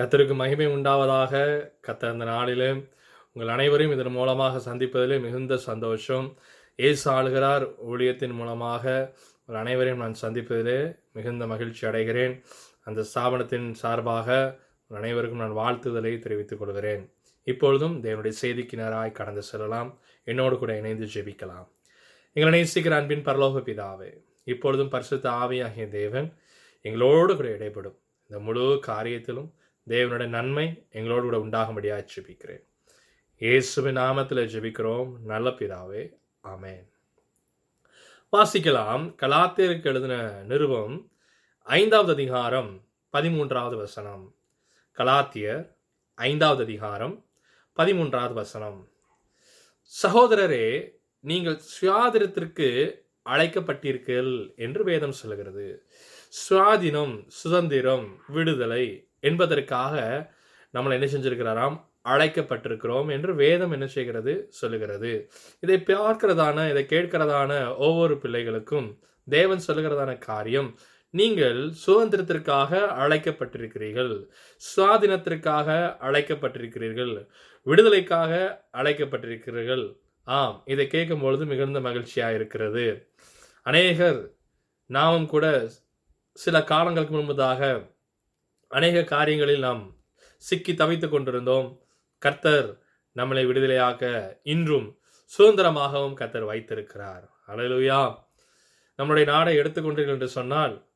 கத்தருக்கு மகிமை உண்டாவதாக கத்த அந்த நாளிலே உங்கள் அனைவரையும் இதன் மூலமாக சந்திப்பதிலே மிகுந்த சந்தோஷம். ஏசு ஆளுகிறார் ஊழியத்தின் மூலமாக உங்கள் அனைவரையும் நான் சந்திப்பதிலே மிகுந்த மகிழ்ச்சி அடைகிறேன். அந்த ஸ்தாபனத்தின் சார்பாக உங்கள் அனைவருக்கும் நான் வாழ்த்துதலை தெரிவித்துக் கொள்கிறேன். இப்பொழுதும் தேவனுடைய செய்திக்கு நேராய் கடந்து செல்லலாம். என்னோடு கூட இணைந்து ஜெபிக்கலாம். எங்களை நேசிக்கிற அன்பின் பரலோக பிதாவே இப்பொழுதும் பரிசுத்த ஆவியாகிய தேவன் எங்களோடு கூட இடைப்படும். இந்த முழு காரியத்திலும் தேவனுடைய நன்மை எங்களோடு கூட உண்டாகும்படியாக ஜெபிக்கிறேன். இயேசுவின் நாமத்தில் ஜெபிக்கிறோம். நல்ல பிதாவே ஆமென். வாசிக்கலாம் கலாத்திற்கு எழுதின நிருபம் ஐந்தாவது அதிகாரம் பதிமூன்றாவது வசனம். கலாத்தியர் ஐந்தாவது அதிகாரம் பதிமூன்றாவது வசனம். சகோதரரே நீங்கள் சுயாதிரத்திற்கு அழைக்கப்பட்டீர்கள் என்று வேதம் சொல்கிறது சுவாதினம் சுதந்திரம் விடுதலை என்பதற்காக நம்மளை என்ன செஞ்சிருக்கிறாராம்? அழைக்கப்பட்டிருக்கிறோம் என்று வேதம் என்ன செய்கிறது? சொல்லுகிறது. இதை பார்க்கிறதான இதை கேட்கிறதான ஒவ்வொரு பிள்ளைகளுக்கும் தேவன் சொல்லுகிறதான காரியம் நீங்கள் சுதந்திரத்திற்காக அழைக்கப்பட்டிருக்கிறீர்கள் சுவாதினத்திற்காக அழைக்கப்பட்டிருக்கிறீர்கள் விடுதலைக்காக அழைக்கப்பட்டிருக்கிறீர்கள். ஆம் இதை கேட்கும் பொழுது மிகுந்த மகிழ்ச்சியாக இருக்கிறது. அநேகர் நாமும் கூட சில காலங்களுக்கு முன்பதாக அநேக காரியங்களில் நாம் சிக்கி தவித்துக் கொண்டிருந்தோம். கர்த்தர் நம்மளை விடுதலையாக்க இன்றும் சுதந்திரமாகவும் கர்த்தர் வைத்திருக்கிறார். அழலுயா நம்முடைய நாடை எடுத்துக்கொண்டீர்கள் என்று சொன்னால்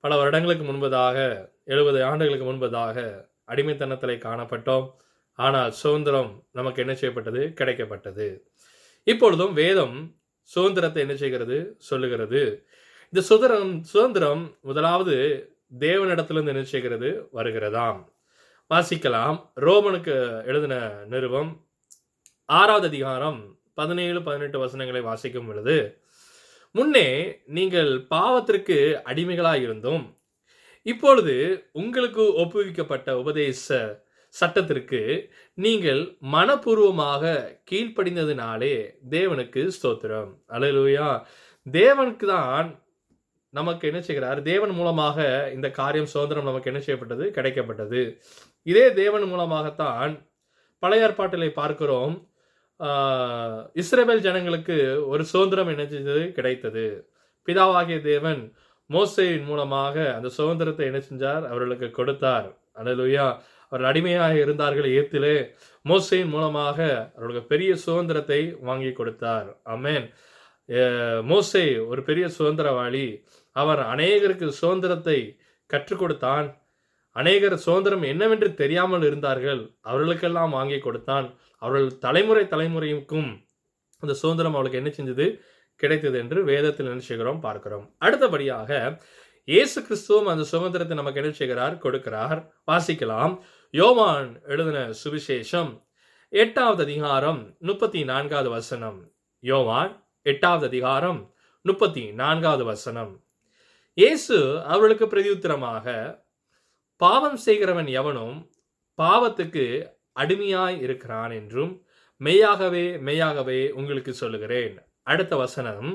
பல வருடங்களுக்கு முன்பதாக எழுபது ஆண்டுகளுக்கு முன்பதாக அடிமைத்தனத்தில் காணப்பட்டோம். ஆனால் சுதந்திரம் நமக்கு என்ன செய்யப்பட்டது? கிடைக்கப்பட்டது. இப்பொழுதும் வேதம் சுதந்திரத்தை என்ன செய்கிறது? சொல்லுகிறது. இந்த சுதந்திரம் சுதந்திரம் முதலாவது தேவனிடத்திலிருந்து என்ன செய்கிறது வருகிறதாம். வாசிக்கலாம். ரோமனுக்கு எழுதின நிருபம் ஆறாவது அதிகாரம் பதினேழு பதினெட்டு வசனங்களை வாசிக்கும் பொழுது முன்னே நீங்கள் பாவத்திற்கு அடிமைகளாக இருந்தோம் இப்பொழுது உங்களுக்கு ஒப்புவிக்கப்பட்ட உபதேச சட்டத்திற்கு நீங்கள் மனப்பூர்வமாக கீழ்ப்படிந்ததினாலே தேவனுக்கு ஸ்தோத்திரம். அலையலூயா. தேவனுக்கு தான் நமக்கு என்ன செய்கிறார்? தேவன் மூலமாக இந்த காரியம் சுதந்திரம் நமக்கு என்ன செய்யப்பட்டது? கிடைக்கப்பட்டது. இதே தேவன் மூலமாகத்தான் பழைய ஏற்பாட்டிலே பார்க்கிறோம் இஸ்ரேபேல் ஜனங்களுக்கு ஒரு சுதந்திரம் என்ன செஞ்சது? கிடைத்தது. பிதாவாகிய தேவன் மோசையின் மூலமாக அந்த சுதந்திரத்தை என்ன செஞ்சார்? அவர்களுக்கு கொடுத்தார். அனலுயா அவர்கள் அடிமையாக இருந்தார்கள் ஏத்திலே. மோசையின் மூலமாக அவர்களுக்கு பெரிய சுதந்திரத்தை வாங்கி கொடுத்தார். அமேன் மோசே ஒரு பெரிய சுதந்திரவாளி. அவர் அநேகருக்கு சுதந்திரத்தை கற்றுக் கொடுத்தான். அநேகர் சுதந்திரம் என்னவென்று தெரியாமல் இருந்தார்கள். அவர்களுக்கெல்லாம் வாங்கி கொடுத்தான். அவர்கள் தலைமுறை தலைமுறைக்கும் அந்த சுதந்திரம் அவளுக்கு என்ன செஞ்சது? கிடைத்தது என்று வேதத்தில் நினைச்சுகிறோம் பார்க்கிறோம். அடுத்தபடியாக இயேசு கிறிஸ்துவும் அந்த சுதந்திரத்தை நமக்கு என்ன செய்கிறார்? கொடுக்கிறார். வாசிக்கலாம். யோவான் எழுதின சுவிசேஷம் எட்டாவது அதிகாரம் முப்பத்தி நான்காவது வசனம். யோவான் எட்டாவது அதிகாரம் முப்பத்தி நான்காவது வசனம். இயேசு அவர்களுக்கு பிரதியுத்தரமாக பாவம் செய்கிறவன் எவனும் பாவத்துக்கு அடிமையாய் இருக்கிறான் என்றும் மெய்யாகவே மெய்யாகவே உங்களுக்கு சொல்லுகிறேன். அடுத்த வசனம்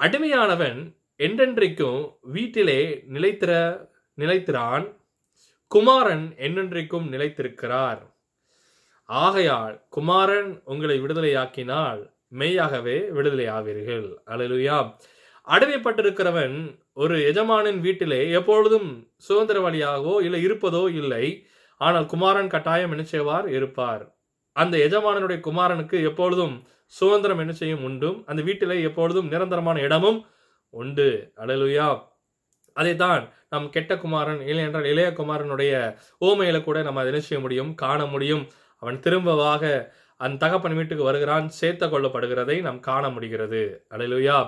அடிமையானவன் என்றென்றைக்கும் வீட்டிலே நிலைத்திர நிலைத்திறான் குமாரன் என்னென்றைக்கும் நிலைத்திருக்கிறார். ஆகையால் குமாரன் உங்களை விடுதலையாக்கினால் மெய்யாகவே விடுதலை ஆவீர்கள். அலலுயா அடிமைப்பட்டிருக்கிறவன் ஒரு எஜமானின் வீட்டிலே எப்பொழுதும் சுதந்திரவாளியாகவோ இல்லை இருப்பதோ இல்லை. ஆனால் குமாரன் கட்டாயம் என்ன செய்வார்? இருப்பார். அந்த எஜமானனுடைய குமாரனுக்கு எப்பொழுதும் சுதந்திரம் என்ன செய்யும்? உண்டும். அந்த வீட்டிலே எப்பொழுதும் நிரந்தரமான இடமும் உண்டு. அழலுயா அதைத்தான் நம் கெட்ட குமாரன் இல்லை என்றால் இளைய குமாரனுடைய ஓமையில கூட நம்ம அதை என்ன செய்ய முடியும்? காண முடியும். அவன் திரும்பவாக அந்த தகப்பன் வீட்டுக்கு வருகிறான் சேர்த்த கொள்ளப்படுகிறதை நாம் காண முடிகிறது. அலையிலுயா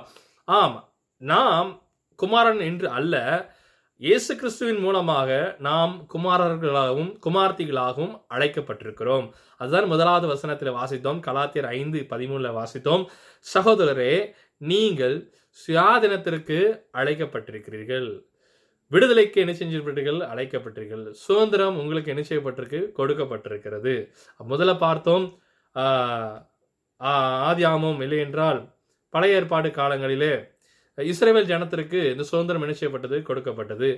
ஆம் நாம் குமாரன் என்று அல்ல இயேசு கிறிஸ்துவின் மூலமாக நாம் குமாரர்களாகவும் குமார்த்திகளாகவும் அழைக்கப்பட்டிருக்கிறோம். அதுதான் முதலாவது வசனத்தில் வாசித்தோம் கலாத்தியர் ஐந்து பதிமூணில் வாசித்தோம். சகோதரரே நீங்கள் சுயாதீனத்திற்கு அழைக்கப்பட்டிருக்கிறீர்கள். விடுதலைக்கு என்ன செஞ்சிருப்பீர்கள்? அழைக்கப்பட்டீர்கள் சுதந்திரம் உங்களுக்கு என்ன செய்யப்பட்டிருக்கு? கொடுக்கப்பட்டிருக்கிறது. முதல்ல பார்த்தோம் ஆதியாமம் இல்லை என்றால் பழைய ஏற்பாடு காலங்களிலே இஸ்ரேவேல் ஜனத்திற்கு இந்த சுதந்திரம் என்ன செய்யப்பட்டது? கொடுக்கப்பட்டது.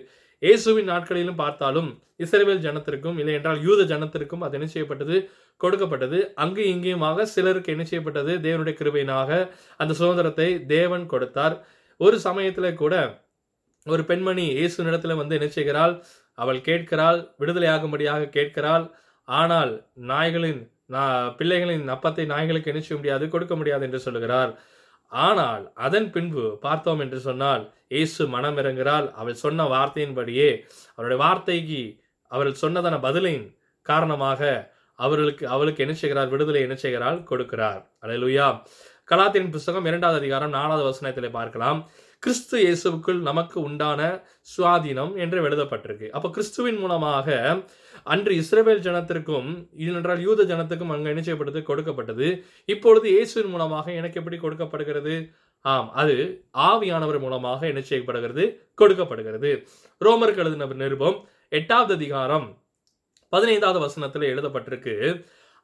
இயேசுவின் நாட்களிலும் பார்த்தாலும் இஸ்ரேவேல் ஜனத்திற்கும் இல்லை என்றால் யூத ஜனத்திற்கும் அது என்ன செய்யப்பட்டது? கொடுக்கப்பட்டது. அங்கு இங்கேயுமாக சிலருக்கு என்ன செய்யப்பட்டது? தேவனுடைய கிருபையினாக அந்த சுதந்திரத்தை தேவன் கொடுத்தார். ஒரு சமயத்தில் கூட ஒரு பெண்மணி இயேசு நிலத்தில் வந்து என்ன செய்கிறாள்? அவள் கேட்கிறாள் விடுதலையாகும்படியாக கேட்கிறாள். ஆனால் நாய்களின் நான் பிள்ளைகளின் அப்பத்தை நாய்களுக்கு என்ன செய்ய முடியாது கொடுக்க முடியாது என்று சொல்லுகிறார். ஆனால் அதன் பின்பு பார்த்தோம் என்று சொன்னால் இயேசு மனம் இறங்குகிறாள் அவள் சொன்ன வார்த்தையின்படியே அவருடைய வார்த்தைக்கு அவர்கள் சொன்னதான பதிலின் காரணமாக அவர்களுக்கு அவளுக்கு என்ன செய்கிறார்? விடுதலை என்ன செய்கிறாள்? கொடுக்கிறார். அலையலுயா. கலாத்தின் புஸ்தகம் இரண்டாவது அதிகாரம் நாலாவது வசனத்திலே பார்க்கலாம். கிறிஸ்து இயேசுவுக்குள் நமக்கு உண்டான சுவாதீனம் என்று எழுதப்பட்டிருக்கு. அப்போ கிறிஸ்துவின் மூலமாக அன்று இஸ்ரேவேல் ஜனத்திற்கும் இதென்றால் யூத ஜனத்துக்கும் அங்கே என்ன செய்யப்பட்டது? கொடுக்கப்பட்டது. இப்பொழுது இயேசுவின் மூலமாக எனக்கு எப்படி கொடுக்கப்படுகிறது? ஆம் அது ஆவியானவர் மூலமாக என்ன செய்யப்படுகிறது? கொடுக்கப்படுகிறது. ரோமருக்கு எழுதின நிருபம் எட்டாவது அதிகாரம் பதினைந்தாவது வசனத்தில் எழுதப்பட்டிருக்கு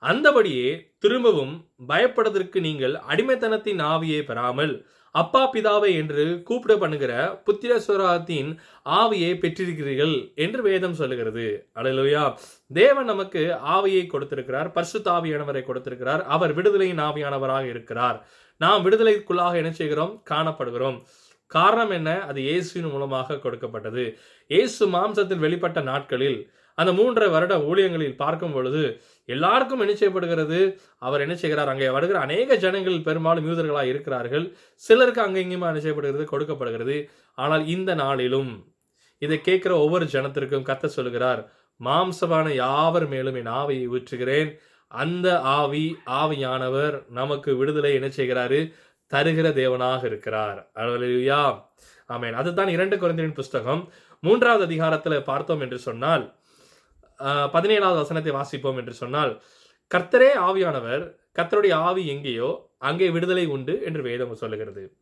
அந்தபடியே திரும்பவும் பயப்படுவதற்கு நீங்கள் அடிமைத்தனத்தின் ஆவியை பெறாமல் அப்பா பிதாவை என்று கூப்பிட பண்ணுகிற புத்திரஸ்வரத்தின் ஆவியை பெற்றிருக்கிறீர்கள் என்று வேதம் சொல்லுகிறது. அடலுயா தேவன் நமக்கு ஆவியை கொடுத்திருக்கிறார் பர்சு தாவியானவரை கொடுத்திருக்கிறார் அவர் விடுதலையின் ஆவியானவராக இருக்கிறார். நாம் விடுதலைக்குள்ளாக என்ன செய்கிறோம்? காணப்படுகிறோம். காரணம் என்ன? அது இயேசுவின் மூலமாக கொடுக்கப்பட்டது. இயேசு மாம்சத்தில் வெளிப்பட்ட நாட்களில் அந்த மூன்றரை வருட ஊழியங்களில் பார்க்கும் பொழுது எல்லாருக்கும் என்ன செய்யப்படுகிறது? அவர் என்ன செய்கிறார்? அங்கே வருகிற அநேக ஜனங்கள் பெரும்பாலும் யூதர்களாக இருக்கிறார்கள். சிலருக்கு அங்கே இங்கேயுமா என்ன செய்யப்படுகிறது? கொடுக்கப்படுகிறது. ஆனால் இந்த நாளிலும் இதை கேட்கிற ஒவ்வொரு ஜனத்திற்கும் கத்த சொல்லுகிறார் மாம்சமான யாவர் மேலும் என் ஆவியை ஊற்றுகிறேன்? அந்த ஆவி ஆவியானவர் நமக்கு விடுதலை என்ன செய்கிறாரு? தருகிற தேவனாக இருக்கிறார். அல்லேலூயா ஆமேன். அதுதான் இரண்டு குழந்தையின் புஸ்தகம். மூன்றாவது அதிகாரத்தில் பார்த்தோம் என்று சொன்னால் பதினேழாவது வசனத்தை வாசிப்போம் என்று சொன்னால் கர்த்தரே ஆவியானவர் கர்த்தருடைய ஆவி எங்கேயோ அங்கே விடுதலை உண்டு என்று வேதம் சொல்லுகிறது.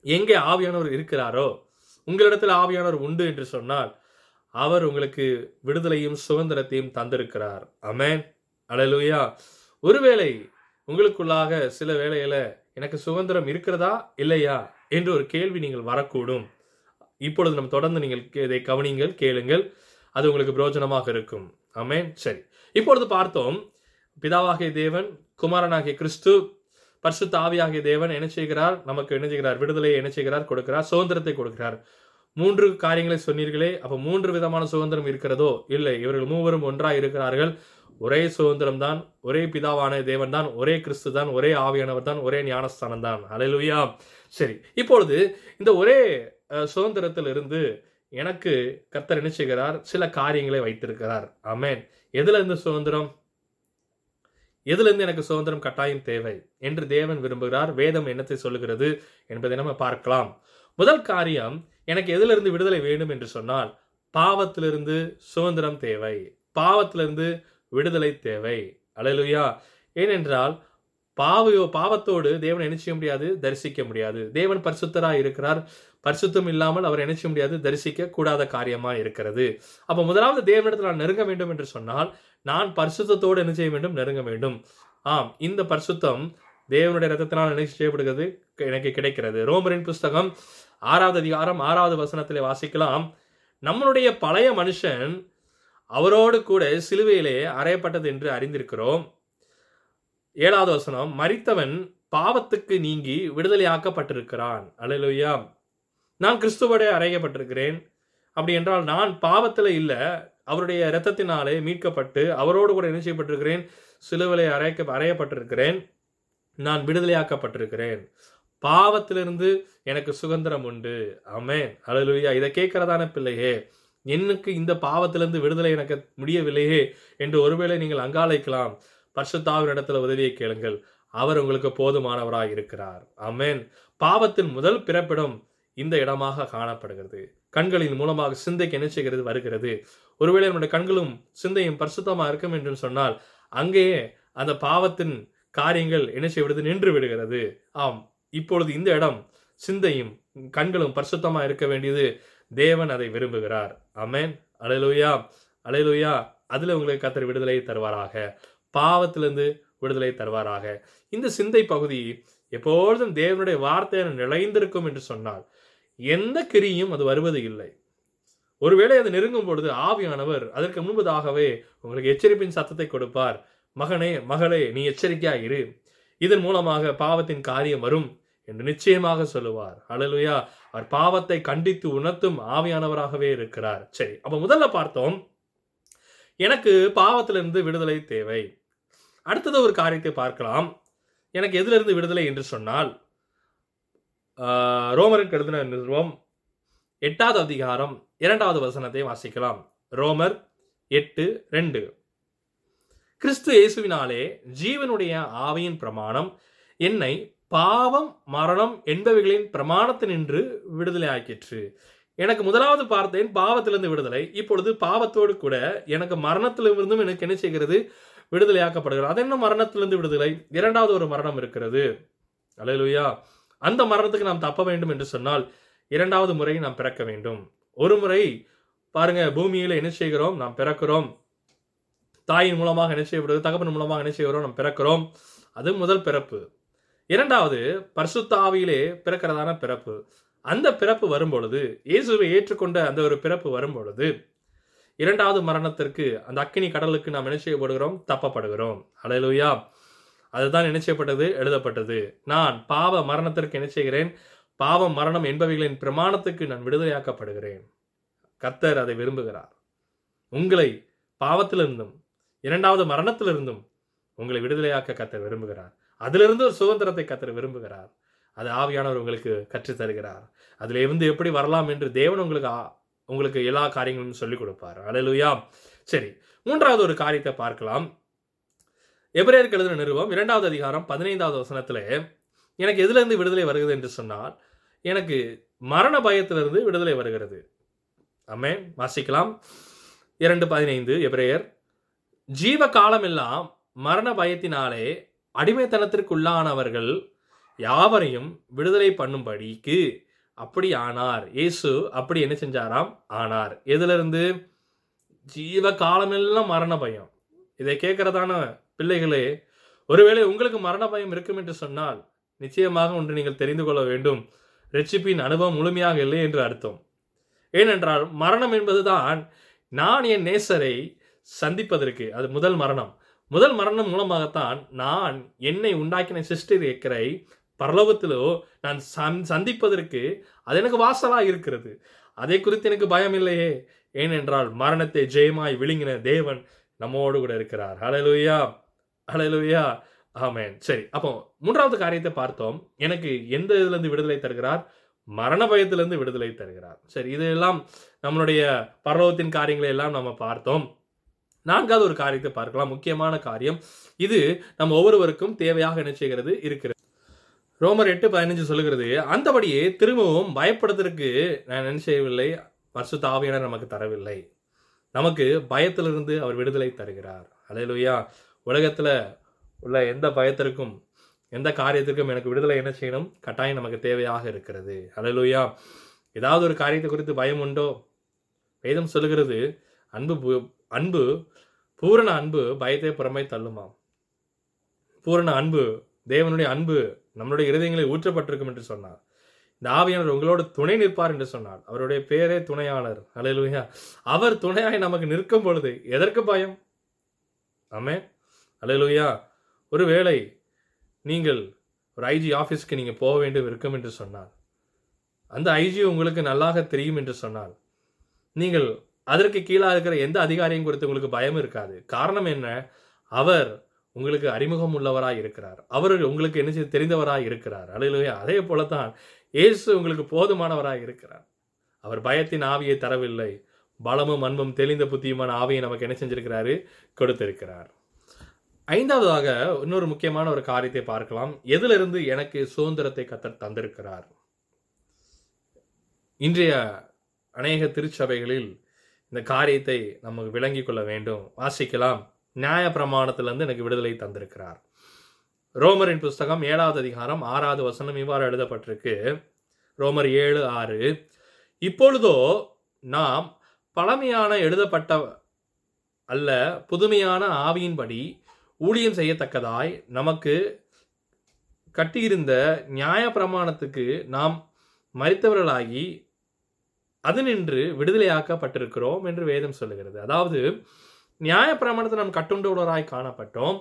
எங்கே ஆவியானவர் இருக்கிறாரோ உங்களிடத்தில் ஆவியானவர் உண்டு என்று சொன்னால் அவர் உங்களுக்கு விடுதலையும் சுதந்திரத்தையும் தந்திருக்கிறார். அமேன் அழலுயா ஒருவேளை உங்களுக்குள்ளாக சில வேளையில எனக்கு சுதந்திரம் இருக்கிறதா இல்லையா என்று ஒரு கேள்வி நீங்கள் வரக்கூடும். இப்பொழுது நம்ம தொடர்ந்து நீங்கள் கே- இதை கவனிங்கள் கேளுங்கள். அது உங்களுக்கு பிரயோஜனமாக இருக்கும். ஆமென். சரி. இப்பொழுது பார்த்தோம். பிதாவாகிய தேவன் குமாரனாகிய கிறிஸ்து பரிசு தாவியாகிய தேவன் என்ன செய்கிறார்? நமக்கு என்ன செய்கிறார்? விடுதலையை என்ன செய்கிறார்? கொடுக்கிறார். சுதந்திரத்தை கொடுக்கிறார். மூன்று காரியங்களை சொன்னீர்களே அப்போ மூன்று விதமான சுதந்திரம் இருக்கிறதோ? இல்லை. இவர்கள் மூவரும் ஒன்றாக இருக்கிறார்கள். ஒரே சுதந்திரம் தான் ஒரே பிதாவான தேவன் தான் ஒரே கிறிஸ்து தான் ஒரே ஆவியானவர் தான் ஒரே ஞானஸ்தானம் தான். அலையிலுயா சரி. இப்பொழுது இந்த ஒரே சுதந்திரத்திலிருந்து எனக்கு கர்த்தர் என்ன செய்கிறார்? சில காரியங்களை வைத்திருக்கிறார். அமேன் எதுல இருந்து சுதந்திரம்? எதிலிருந்து எனக்கு சுதந்திரம்? கட்டாயம் தேவை என்று தேவன் விரும்புகிறார். வேதம் என்னத்தை சொல்லுகிறது என்பதை நம்ம பார்க்கலாம். முதல் காரியம் எனக்கு எதிலிருந்து விடுதலை வேண்டும் என்று சொன்னால் பாவத்திலிருந்து சுதந்திரம் தேவை. பாவத்திலிருந்து விடுதலை தேவை. அழலுயா ஏனென்றால் பாவையோ பாவத்தோடு தேவன் நினைச்சிக்க செய்ய முடியாது தரிசிக்க முடியாது. தேவன் பரிசுத்தராக இருக்கிறார். பரிசுத்தம் இல்லாமல் அவர் என்ன செய்ய முடியாது தரிசிக்க கூடாத காரியமா இருக்கிறது. அப்ப முதலாவது தேவனிடத்தில் நான் நெருங்க வேண்டும் என்று சொன்னால் நான் பரிசுத்தத்தோடு என்ன செய்ய வேண்டும்? நெருங்க வேண்டும். ஆம் இந்த பரிசுத்தம் தேவனுடைய ரத்தத்தினால் நினைச்சு செய்யப்படுகிறது எனக்கு கிடைக்கிறது. ரோமரின் புஸ்தகம் ஆறாவது அதிகாரம் ஆறாவது வசனத்திலே வாசிக்கலாம். நம்மளுடைய பழைய மனுஷன் அவரோடு கூட சிலுவையிலே அறையப்பட்டது என்று அறிந்திருக்கிறோம். ஏழாவது வசனம் மரித்தவன் பாவத்துக்கு நீங்கி விடுதலையாக்கப்பட்டிருக்கிறான். அல்லேலூயா. நான் கிறிஸ்துவோட அறையப்பட்டிருக்கிறேன். அப்படி என்றால் நான் பாவத்தில் இல்லை அவருடைய இரத்தத்தினாலே மீட்கப்பட்டு அவரோடு கூட என்ன செய்யப்பட்டிருக்கிறேன்? சிலுவிலை அறைக்க அறையப்பட்டிருக்கிறேன். நான் விடுதலையாக்கப்பட்டிருக்கிறேன். பாவத்திலிருந்து எனக்கு சுதந்திரம் உண்டு. ஆமென். அழலுயா இதை கேட்கறதான பிள்ளையே எனக்கு இந்த பாவத்திலிருந்து விடுதலை எனக்கு முடியவில்லையே? என்று ஒருவேளை நீங்கள் அங்காளைக்கலாம் பரிசுத்தாவின் இடத்துல உதவியை கேளுங்கள். அவர் உங்களுக்கு போதுமானவராக இருக்கிறார். அமேன் பாவத்தின் முதல் பிறப்பிடம் இந்த இடமாக காணப்படுகிறது. கண்களின் மூலமாக சிந்தைக்கு என்ன செய்கிறது வருகிறது. ஒருவேளை நம்முடைய கண்களும் சிந்தையும் பரிசுத்தமா இருக்கும் என்று சொன்னால் அங்கேயே அந்த பாவத்தின் காரியங்கள் என்ன செய்வது நின்று விடுகிறது. ஆம். இப்பொழுது இந்த இடம் சிந்தையும் கண்களும் பரிசுத்தமாக இருக்க வேண்டியது தேவன் அதை விரும்புகிறார். அமேன் அலையலுயா. அலையலுயா. அதில் உங்களுக்கு கத்தர் விடுதலை தருவாராக. பாவத்திலிருந்து விடுதலை தருவாராக. இந்த சிந்தை பகுதி எப்பொழுதும் தேவனுடைய வார்த்தை நிலைந்திருக்கும் என்று சொன்னால் எந்த கிரியும் அது வருவது இல்லை. ஒருவேளை அது நெருங்கும் பொழுது ஆவியானவர் அதற்கு முன்பதாகவே உங்களுக்கு எச்சரிப்பின் சத்தத்தை கொடுப்பார். மகனே மகளே நீ எச்சரிக்கையா இரு. இதன் மூலமாக பாவத்தின் காரியம் வரும் என்று நிச்சயமாக சொல்லுவார். அழலுயா அவர் பாவத்தை கண்டித்து உணர்த்தும் ஆவியானவராகவே இருக்கிறார். சரி அப்ப முதல்ல பார்த்தோம் எனக்கு பாவத்திலிருந்து விடுதலை தேவை. அடுத்தது ஒரு காரியத்தை பார்க்கலாம். எனக்கு எதிலிருந்து விடுதலை என்று சொன்னால் ரோமருக்கு எழுதின நிறுவம் எட்டாவது அதிகாரம் இரண்டாவது வசனத்தை வாசிக்கலாம். ரோமர் எட்டு ரெண்டு. கிறிஸ்து இயேசுவினாலே ஜீவனுடைய ஆவியின் பிரமாணம் என்னை பாவம் மரணம் என்பவைகளின் பிரமாணத்தினின்று விடுதலை ஆக்கிற்று எனக்கு முதலாவது பார்த்தேன் பாவத்திலிருந்து விடுதலை. இப்பொழுது பாவத்தோடு கூட எனக்கு மரணத்திலிருந்தும் எனக்கு என்ன செய்கிறது? விடுதலையாக்கப்படுகிறது அது என்ன மரணத்திலிருந்து விடுதலை? இரண்டாவது ஒரு மரணம் இருக்கிறது. அலையலுயா அந்த மரணத்துக்கு நாம் தப்ப வேண்டும் என்று சொன்னால் இரண்டாவது முறை நாம் பிறக்க வேண்டும். ஒரு முறை பாருங்க பூமியில என்ன செய்கிறோம்? நாம் பிறக்கிறோம். தாயின் மூலமாக என்ன செய்யப்படுது தகப்பன் மூலமாக என்ன செய்கிறோம்? நாம் பிறக்கிறோம். அது முதல் பிறப்பு. இரண்டாவது பர்சுத்தாவியிலே பிறக்கிறதான பிறப்பு. அந்த பிறப்பு வரும்பொழுது இயேசுவை ஏற்றுக்கொண்ட அந்த ஒரு பிறப்பு வரும்பொழுது இரண்டாவது மரணத்திற்கு அந்த அக்கினி கடலுக்கு நாம் என்ன செய்யப்படுகிறோம்? தப்பப்படுகிறோம். அலையலுயா அதுதான் என்ன செய்யப்பட்டது? எழுதப்பட்டது. நான் பாவ மரணத்திற்கு என்ன செய்கிறேன்? பாவம் மரணம் என்பவைகளின் பிரமாணத்துக்கு நான் விடுதலையாக்கப்படுகிறேன். கத்தர் அதை விரும்புகிறார். உங்களை பாவத்திலிருந்தும் இரண்டாவது மரணத்திலிருந்தும் உங்களை விடுதலையாக்க கத்தர் விரும்புகிறார். அதிலிருந்து ஒரு சுதந்திரத்தை கத்தர் விரும்புகிறார். அது ஆவியானவர் உங்களுக்கு கற்றுத் தருகிறார் இருந்து எப்படி வரலாம் என்று தேவன் உங்களுக்கு ஆ- உங்களுக்கு எல்லா காரியங்களும் சொல்லிக் கொடுப்பார். அலலுயா சரி மூன்றாவது ஒரு காரியத்தை பார்க்கலாம். எபிரேயருக்கு எழுதின நிறுவம் இரண்டாவது அதிகாரம் பதினைந்தாவது வசனத்தில் எனக்கு எதுலேருந்து விடுதலை வருகிறது? என்று சொன்னால் எனக்கு மரண பயத்திலிருந்து விடுதலை வருகிறது. அம்மே வாசிக்கலாம். இரண்டு பதினைந்து எபிரேயர் ஜீவ காலமெல்லாம் மரண பயத்தினாலே அடிமைத்தனத்திற்குள்ளானவர்கள் யாவரையும் விடுதலை பண்ணும்படிக்கு அப்படி ஆனார் இயேசு அப்படி என்ன செஞ்சாராம்? ஆனார். எதுலேருந்து? ஜீவ காலமெல்லாம் மரண பயம். இதை கேட்கறதான பிள்ளைகளே ஒருவேளை உங்களுக்கு மரண பயம் இருக்கும் என்று சொன்னால் நிச்சயமாக ஒன்று நீங்கள் தெரிந்து கொள்ள வேண்டும். ரெச்சிப்பின் அனுபவம் முழுமையாக இல்லை என்று அர்த்தம். ஏனென்றால் மரணம் என்பதுதான் நான் என் நேசரை சந்திப்பதற்கு அது முதல் மரணம். முதல் மரணம் மூலமாகத்தான் நான் என்னை உண்டாக்கின சிருஷ்டிக்கரை பரலோகத்திலோ நான் சந்- சந்திப்பதற்கு அது எனக்கு வாசலாக இருக்கிறது. அதை குறித்து எனக்கு பயம் இல்லையே. ஏனென்றால் மரணத்தை ஜெயமாய் விழுங்கின தேவன் நம்மோடு கூட இருக்கிறார். அலலுயா அலலுயா ஆமேன் சரி அப்போ மூன்றாவது காரியத்தை பார்த்தோம். எனக்கு எந்த இதுலேருந்து விடுதலை தருகிறார்? மரண பயத்திலிருந்து விடுதலை தருகிறார். சரி இதெல்லாம் நம்மளுடைய பரலோகத்தின் காரியங்களை எல்லாம் நம்ம பார்த்தோம். நான்காவது ஒரு காரியத்தை பார்க்கலாம். முக்கியமான காரியம். இது நம்ம ஒவ்வொருவருக்கும் தேவையாக என்ன செய்கிறது இருக்கிறது. ரோமர் எட்டு பதினஞ்சு சொல்லுகிறது அந்தபடியே திரும்பவும் பயப்படுவதற்கு நான் என்ன செய்யவில்லை பரிசு தாவியான நமக்கு தரவில்லை. நமக்கு பயத்திலிருந்து அவர் விடுதலை தருகிறார். அலையிலுயா உலகத்தில் உள்ள எந்த பயத்திற்கும் எந்த காரியத்திற்கும் எனக்கு விடுதலை என்ன செய்யணும்? கட்டாயம் நமக்கு தேவையாக இருக்கிறது. அலையிலுயா ஏதாவது ஒரு காரியத்தை குறித்து பயம் உண்டோ? வேதம் சொல்லுகிறது அன்பு அன்பு பூரண அன்பு பயத்தை புறமை தள்ளுமாம். பூரண அன்பு தேவனுடைய அன்பு நம்மளுடைய இருதயங்களில் ஊற்றப்பட்டிருக்கும் என்று சொன்னார். இந்த ஆவியானவர் உங்களோடு துணை நிற்பார் என்று சொன்னார். அவருடைய பேரே துணையாளர். அலையலுயா அவர் துணையாய் நமக்கு நிற்கும் பொழுது எதற்கு பயம்? ஆமே அலையலுயா ஒருவேளை நீங்கள் ஒரு ஐஜி ஆஃபீஸ்க்கு நீங்கள் போக வேண்டும் இருக்கும் என்று சொன்னார் அந்த ஐஜி உங்களுக்கு நல்லாக தெரியும் என்று சொன்னால் நீங்கள் அதற்கு கீழாக இருக்கிற எந்த அதிகாரியும் குறித்து உங்களுக்கு பயம் இருக்காது. காரணம் என்ன? அவர் உங்களுக்கு அறிமுகம் உள்ளவராக இருக்கிறார். அவர் உங்களுக்கு என்ன செய்ய தெரிந்தவராக இருக்கிறார். அலையிலுயா. அதே போலத்தான் இயேசு உங்களுக்கு போதுமானவராக இருக்கிறார். அவர் பயத்தின் ஆவியை தரவில்லை. பலமும் அன்பும் தெளிந்த புத்தியுமான ஆவியை நமக்கு என்ன செஞ்சிருக்கிறாரு? கொடுத்திருக்கிறார். ஐந்தாவதாக இன்னொரு முக்கியமான ஒரு காரியத்தை பார்க்கலாம். எதிலிருந்து எனக்கு சுதந்திரத்தை கத்தர் தந்திருக்கிறார்? இன்றைய அநேக திருச்சபைகளில் இந்த காரியத்தை நமக்கு விளங்கிக் கொள்ள வேண்டும். வாசிக்கலாம். நியாய பிரமாணத்திலிருந்து எனக்கு விடுதலை தந்திருக்கிறார். ரோமரின் புஸ்தகம் ஏழாவது அதிகாரம் ஆறாவது வசனம் இவ்வாறு எழுதப்பட்டிருக்கு. ரோமர் ஏழு ஆறு. இப்பொழுதோ நாம் பழமையான எழுதப்பட்ட அல்ல புதுமையான ஆவியின்படி ஊழியம் செய்யத்தக்கதாய் நமக்கு கட்டியிருந்த நியாய பிரமாணத்துக்கு நாம் மறித்தவர்களாகி அது நின்று விடுதலையாக்கப்பட்டிருக்கிறோம் என்று வேதம் சொல்லுகிறது. அதாவது நியாயப்பிரமாணத்தை நாம் கட்டுண்டவராய் காணப்பட்டோம்.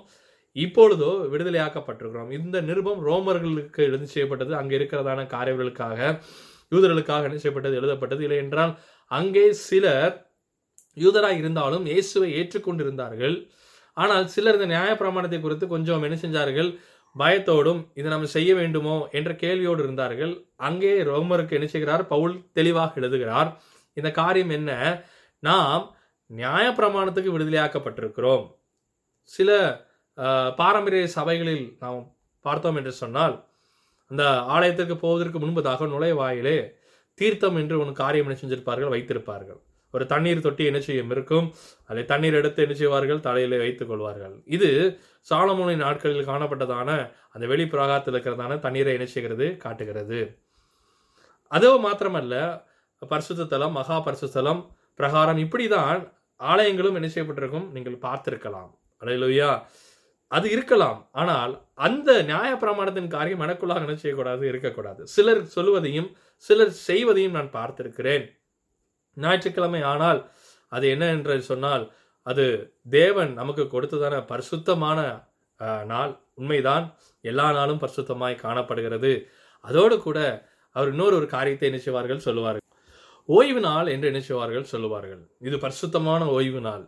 இப்பொழுதோ விடுதலையாக்கப்பட்டிருக்கிறோம். இந்த நிருபம் ரோமர்களுக்கு எழுதி செய்யப்பட்டது அங்கே இருக்கிறதான காரியங்களுக்காக யூதர்களுக்காக என்ன செய்யப்பட்டது எழுதப்பட்டது. இல்லை என்றால் அங்கே சிலர் யூதராக இருந்தாலும் இயேசுவை ஏற்றுக்கொண்டிருந்தார்கள். ஆனால் சிலர் இந்த நியாயப்பிரமாணத்தை குறித்து கொஞ்சம் என்ன செஞ்சார்கள்? பயத்தோடும் இதை நம்ம செய்ய வேண்டுமோ என்ற கேள்வியோடு இருந்தார்கள். அங்கே ரோமருக்கு என்ன செய்கிறார்? பவுல் தெளிவாக எழுதுகிறார். இந்த காரியம் என்ன? நாம் நியாயப்பிரமாணத்துக்கு விடுதலையாக்கப்பட்டிருக்கிறோம். சில பாரம்பரிய சபைகளில் நாம் பார்த்தோம் என்று சொன்னால் அந்த ஆலயத்திற்கு போவதற்கு முன்பதாக நுழைவாயிலே தீர்த்தம் என்று ஒன்று காரியம் என்ன செஞ்சிருப்பார்கள் வைத்திருப்பார்கள். ஒரு தண்ணீர் தொட்டி என்ன செய்யும் இருக்கும்? அதை தண்ணீர் எடுத்து என்ன செய்வார்கள்? தலையிலே வைத்துக் கொள்வார்கள். இது சாலமோனின் நாட்களில் காணப்பட்டதான அந்த வெளி பிரகாரத்தில் இருக்கிறதான தண்ணீரை என்ன செய்கிறது? காட்டுகிறது. அதுவும் மாத்திரமல்ல பரிசுத்தலம் மகா பரிசுத்தலம் பிரகாரம் இப்படி தான் ஆலயங்களும் என்ன செய்யப்பட்டிருக்கும்? நீங்கள் பார்த்திருக்கலாம். அலையிலுயா அது இருக்கலாம். ஆனால் அந்த நியாய பிரமாணத்தின் காரியம் எனக்குள்ளாக என்ன செய்யக்கூடாது? இருக்கக்கூடாது. சிலர் சொல்லுவதையும் சிலர் செய்வதையும் நான் பார்த்திருக்கிறேன். ஞாயிற்றுக்கிழமை ஆனால் அது என்ன என்று சொன்னால் அது தேவன் நமக்கு கொடுத்ததான பரிசுத்தமான நாள். உண்மைதான். எல்லா நாளும் பரிசுத்தமாய் காணப்படுகிறது. அதோடு கூட அவர் இன்னொரு ஒரு காரியத்தை என்ன செய்வார்கள்? சொல்லுவார்கள். ஓய்வு நாள் என்று என்ன செய்வார்கள் சொல்லுவார்கள். இது பரிசுத்தமான ஓய்வு நாள்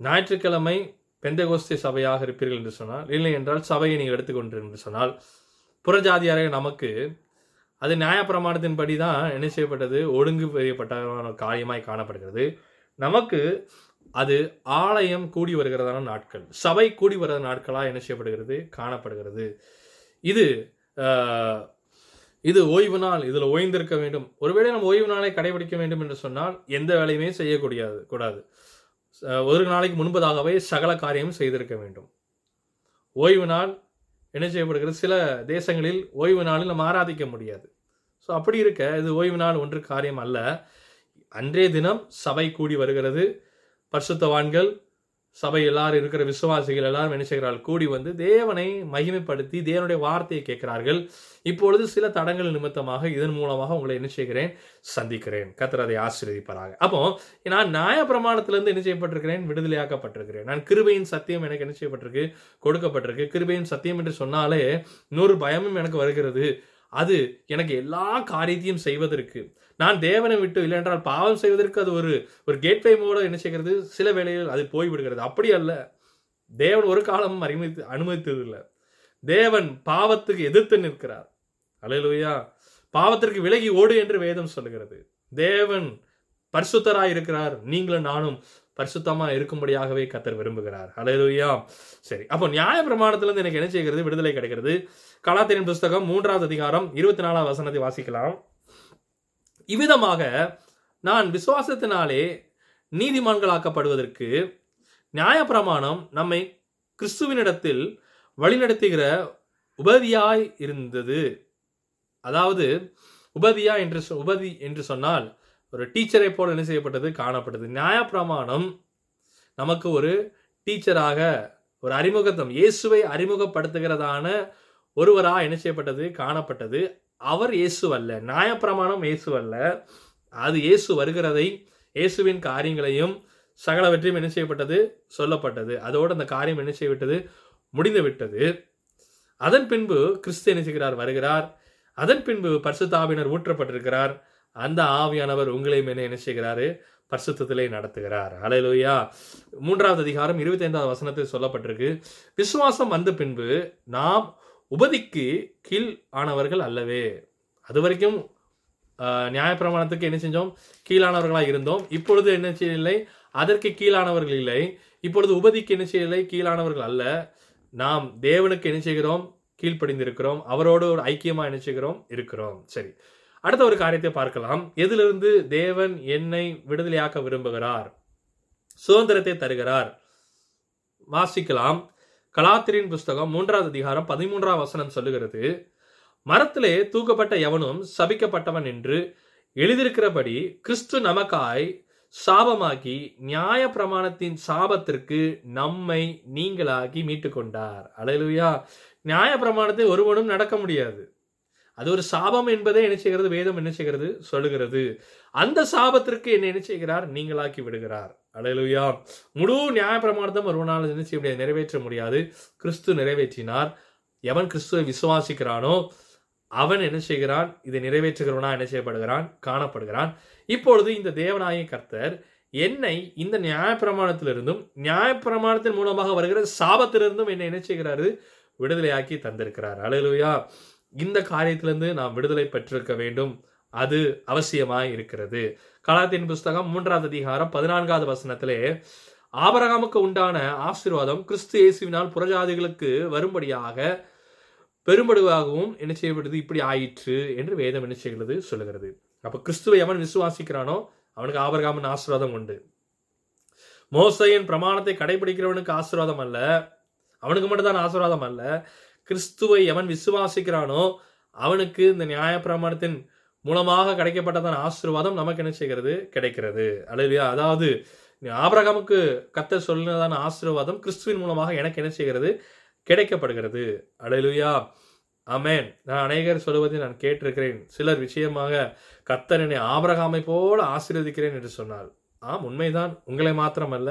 ஞாயிற்றுக்கிழமை பெந்தகோஸ்தே சபையாக இருப்பீர்கள் என்று சொன்னால் இல்லை என்றால் சபையை நீங்கள் எடுத்துக்கொண்டு என்று சொன்னால் புறஜாதியாரே நமக்கு அது நியாயப்பிரமாணத்தின்படி தான் என்ன செய்யப்பட்டது? ஒழுங்கு செய்யப்பட்ட காரியமாய் காணப்படுகிறது. நமக்கு அது ஆலயம் கூடி வருகிறதான நாட்கள். சபை கூடி வர நாட்களாக என்ன செய்யப்படுகிறது? காணப்படுகிறது. இது இது ஓய்வு நாள் இதில் ஓய்ந்திருக்க வேண்டும். ஒருவேளை நம்ம ஓய்வு நாளை கடைபிடிக்க வேண்டும் என்று சொன்னால் எந்த வேலையுமே செய்யக்கூடியது கூடாது. ஒரு நாளைக்கு முன்பதாகவே சகல காரியம் செய்திருக்க வேண்டும். ஓய்வு நாள் என்ன செய்யப்படுகிறது? சில தேசங்களில் ஓய்வு நாளில் நம்ம ஆராதிக்க முடியாது. ஸோ அப்படி இருக்க இது ஓய்வு நாள் ஒன்று காரியம் அல்ல. அன்றைய தினம் சபை கூடி வருகிறது. பரிசுத்தவான்கள் சபை எல்லாரும் இருக்கிற விசுவாசிகள் எல்லாரும் என்ன செய்கிறார்கள்? கூடி வந்து தேவனை மகிமைப்படுத்தி தேவனுடைய வார்த்தையை கேட்கிறார்கள். இப்பொழுது சில தடங்கள் நிமித்தமாக இதன் மூலமாக உங்களை என்ன செய்கிறேன்? சந்திக்கிறேன். கத்தர் அதை ஆசீர்வதிப்பாராக. அப்போ நான் நியாய பிரமாணத்திலிருந்து என்ன செய்யப்பட்டிருக்கிறேன்? விடுதலையாக்கப்பட்டிருக்கிறேன். நான் கிருபையின் சத்தியம் எனக்கு என்ன செய்யப்பட்டிருக்கு? கொடுக்கப்பட்டிருக்கு. கிருபையின் சத்தியம் என்று சொன்னாலே இன்னொரு பயமும் எனக்கு வருகிறது. அது எனக்கு எல்லா காரியத்தையும் செய்வதற்கு நான் தேவனை விட்டு இல்லை என்றால் பாவம் செய்வதற்கு அது ஒரு ஒரு கேட்வே மூட என்ன செய்கிறது? சில வேளையில் அது போய்விடுகிறது. அப்படி அல்ல. தேவன் ஒரு காலமும் அனுமதி அனுமதித்ததில்லை. தேவன் பாவத்துக்கு எதிர்த்து நிற்கிறார். அல்லேலூயா. பாவத்திற்கு விலகி ஓடு என்று வேதம் சொல்லுகிறது. தேவன் பரிசுத்தராய் இருக்கிறார். நீங்களும் நானும் பரிசுத்தமா இருக்கும்படியாகவே கத்தர் விரும்புகிறார். அல்லேலூயா. சரி அப்போ நியாய பிரமாணத்திலிருந்து எனக்கு என்ன செய்கிறது? விடுதலை கிடைக்கிறது. கலாத்திரின் புஸ்தகம் மூன்றாவது அதிகாரம் இருபத்தி நாலாவது வசனத்தை வாசிக்கலாம். இவ்விதமாக நான் விசுவாசத்தினாலே நீதிமான்களாக்கப்படுவதற்கு நியாயப்பிரமாணம் நம்மை கிறிஸ்துவினிடத்தில் வழிநடத்துகிற உபதியாய் இருந்தது. அதாவது உபதியா என்று சொ- உபதி என்று சொன்னால் ஒரு டீச்சரை போல என்ன செய்யப்பட்டது? காணப்பட்டது. நியாயப்பிரமாணம் நமக்கு ஒரு டீச்சராக ஒரு அறிமுகத்தம் இயேசுவை அறிமுகப்படுத்துகிறதான ஒருவராக என்ன செய்யப்பட்டது? காணப்பட்டது. அவர் இயேசு அல்ல. நியாயப்பிரமாணம் இயேசு அல்ல. அது இயேசு வருகிறதை இயேசுவின் காரியங்களையும் சகலவற்றையும் என்ன செய்யப்பட்டது? சொல்லப்பட்டது. அதோடு அந்த காரியம் என்ன செய்யப்பட்டது? முடிந்து விட்டது அதன் பின்பு கிறிஸ்து என்ன செய்கிறார்? வருகிறார். அதன் பின்பு பரிசுத்தாவினர் ஊற்றப்பட்டிருக்கிறார். அந்த ஆவியானவர் உங்களையும் என்ன என்ன செய்கிறாரு? பரிசுத்தத்திலே நடத்துகிறார். ஹalleluya மூன்றாவது அதிகாரம் இருபத்தி ஐந்தாவது வசனத்தில் சொல்லப்பட்டிருக்கு. விசுவாசம் வந்த பின்பு நாம் உபதிக்கு கீழ் ஆனவர்கள் அல்லவே. அது வரைக்கும் நியாயப்பிரமாணத்துக்கு என்ன செஞ்சோம்? கீழானவர்களாக இருந்தோம். இப்பொழுது என்ன செய்யவில்லை? அதற்கு கீழானவர்கள் இல்லை. இப்பொழுது உபதிக்கு என்ன செய்யவில்லை? கீழானவர்கள் அல்ல. நாம் தேவனுக்கு என்ன செய்கிறோம்? கீழ்ப்படிந்திருக்கிறோம். அவரோடு ஒரு ஐக்கியமாக என்ன செய்கிறோம்? இருக்கிறோம். சரி. அடுத்த ஒரு காரியத்தை பார்க்கலாம். எதிலிருந்து தேவன் என்னை விடுதலையாக்க விரும்புகிறார்? சுதந்திரத்தை தருகிறார். வாசிக்கலாம். கலாத்திரின் புஸ்தகம் மூன்றாவது அதிகாரம் பதிமூன்றாம் வசனம் சொல்லுகிறது மரத்திலே தூக்கப்பட்ட எவனும் சபிக்கப்பட்டவன் என்று எழுதியிருக்கிறபடி கிறிஸ்து நமக்காய் சாபமாக்கி நியாய பிரமாணத்தின் சாபத்திற்கு நம்மை நீங்களாகி மீட்டு கொண்டார் அலையிலுயா. நியாய பிரமாணத்தை ஒருவனும் நடக்க முடியாது. அது ஒரு சாபம் என்பதே என்ன செய்கிறது? வேதம் என்ன செய்கிறது? சொல்லுகிறது. அந்த சாபத்திற்கு என்ன என்ன செய்கிறார்? நீங்களாக்கி விடுகிறார். அலையலுயா. முழு நியாயப்பிரமாணத்தை ஒரு நாள் என்ன செய்ய முடியாது நிறைவேற்ற முடியாது. கிறிஸ்து நிறைவேற்றினார். எவன் கிறிஸ்துவை விசுவாசிக்கிறானோ அவன் என்ன செய்கிறான்? இதை நிறைவேற்றுகிறவனா என்ன செய்யப்படுகிறான்? காணப்படுகிறான். இப்பொழுது இந்த தேவனாய கர்த்தர் என்னை இந்த நியாயப்பிரமாணத்திலிருந்தும் நியாயப்பிரமாணத்தின் மூலமாக வருகிற சாபத்திலிருந்தும் என்னை என்ன செய்கிறாரு? விடுதலையாக்கி தந்திருக்கிறார். அலையலுயா. இந்த காரியத்திலிருந்து நாம் விடுதலை பெற்றிருக்க வேண்டும். அது அவசியமாய் இருக்கிறது. கலாத்தின் புஸ்தகம் மூன்றாவது அதிகாரம் பதினான்காவது வசனத்திலே ஆபரகாமுக்கு உண்டான ஆசீர்வாதம் கிறிஸ்து இயேசுவினால் புறஜாதிகளுக்கு வரும்படியாக பெரும்படுவாகவும் என்ன செய்யப்படுது? இப்படி ஆயிற்று என்று வேதம் என்ன செய்கிறது? சொல்லுகிறது. அப்ப கிறிஸ்துவை எவன் விசுவாசிக்கிறானோ அவனுக்கு ஆபரகாமன் ஆசீர்வாதம் உண்டு. மோசையின் பிரமாணத்தை கடைபிடிக்கிறவனுக்கு ஆசீர்வாதம் அல்ல. அவனுக்கு மட்டும்தான் ஆசீர்வாதம் அல்ல. கிறிஸ்துவை எவன் விசுவாசிக்கிறானோ அவனுக்கு இந்த நியாய பிரமாணத்தின் மூலமாக கிடைக்கப்பட்டதான ஆசீர்வாதம் நமக்கு என்ன செய்கிறது? கிடைக்கிறது. அல்லையா அதாவது ஆபரகமுக்கு கத்த சொன்னதான ஆசீர்வாதம் கிறிஸ்துவின் மூலமாக எனக்கு என்ன செய்கிறது? கிடைக்கப்படுகிறது. அலையிலுயா அமேன் நான் அநேகர் சொல்லுவதை நான் கேட்டிருக்கிறேன். சிலர் விஷயமாக கத்தர் என்னை ஆபரகாமை போல ஆசீர்வதிக்கிறேன் என்று சொன்னார் ஆம் உண்மைதான். உங்களை மாத்திரமல்ல.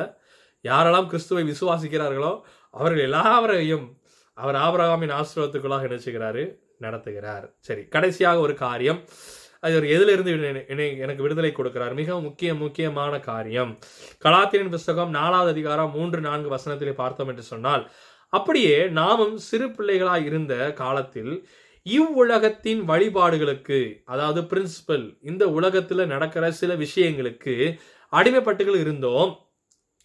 யாரெல்லாம் கிறிஸ்துவை விசுவாசிக்கிறார்களோ அவர்கள் எல்லாவரையும் அவர் ஆபரகாமின் ஆசீர்வாதத்துக்குள்ளாக என்ன செய்கிறாரு? நடத்துகிறார். சரி கடைசியாக ஒரு காரியம். அது ஒரு எதிலிருந்து என்னை- எனக்கு விடுதலை கொடுக்கிறார். மிக முக்கிய முக்கியமான காரியம். கலாத்திரின் புஸ்தகம் நாலாவது அதிகாரம் மூன்று நான்கு வசனத்திலே பார்த்தோம் என்று சொன்னால் அப்படியே நாமும் சிறு பிள்ளைகளாய் இருந்த காலத்தில் இவ்வுலகத்தின் வழிபாடுகளுக்கு அதாவது பிரின்சிபல் இந்த உலகத்துல நடக்கிற சில விஷயங்களுக்கு அடிமைப்பட்டுகள் இருந்தோம்.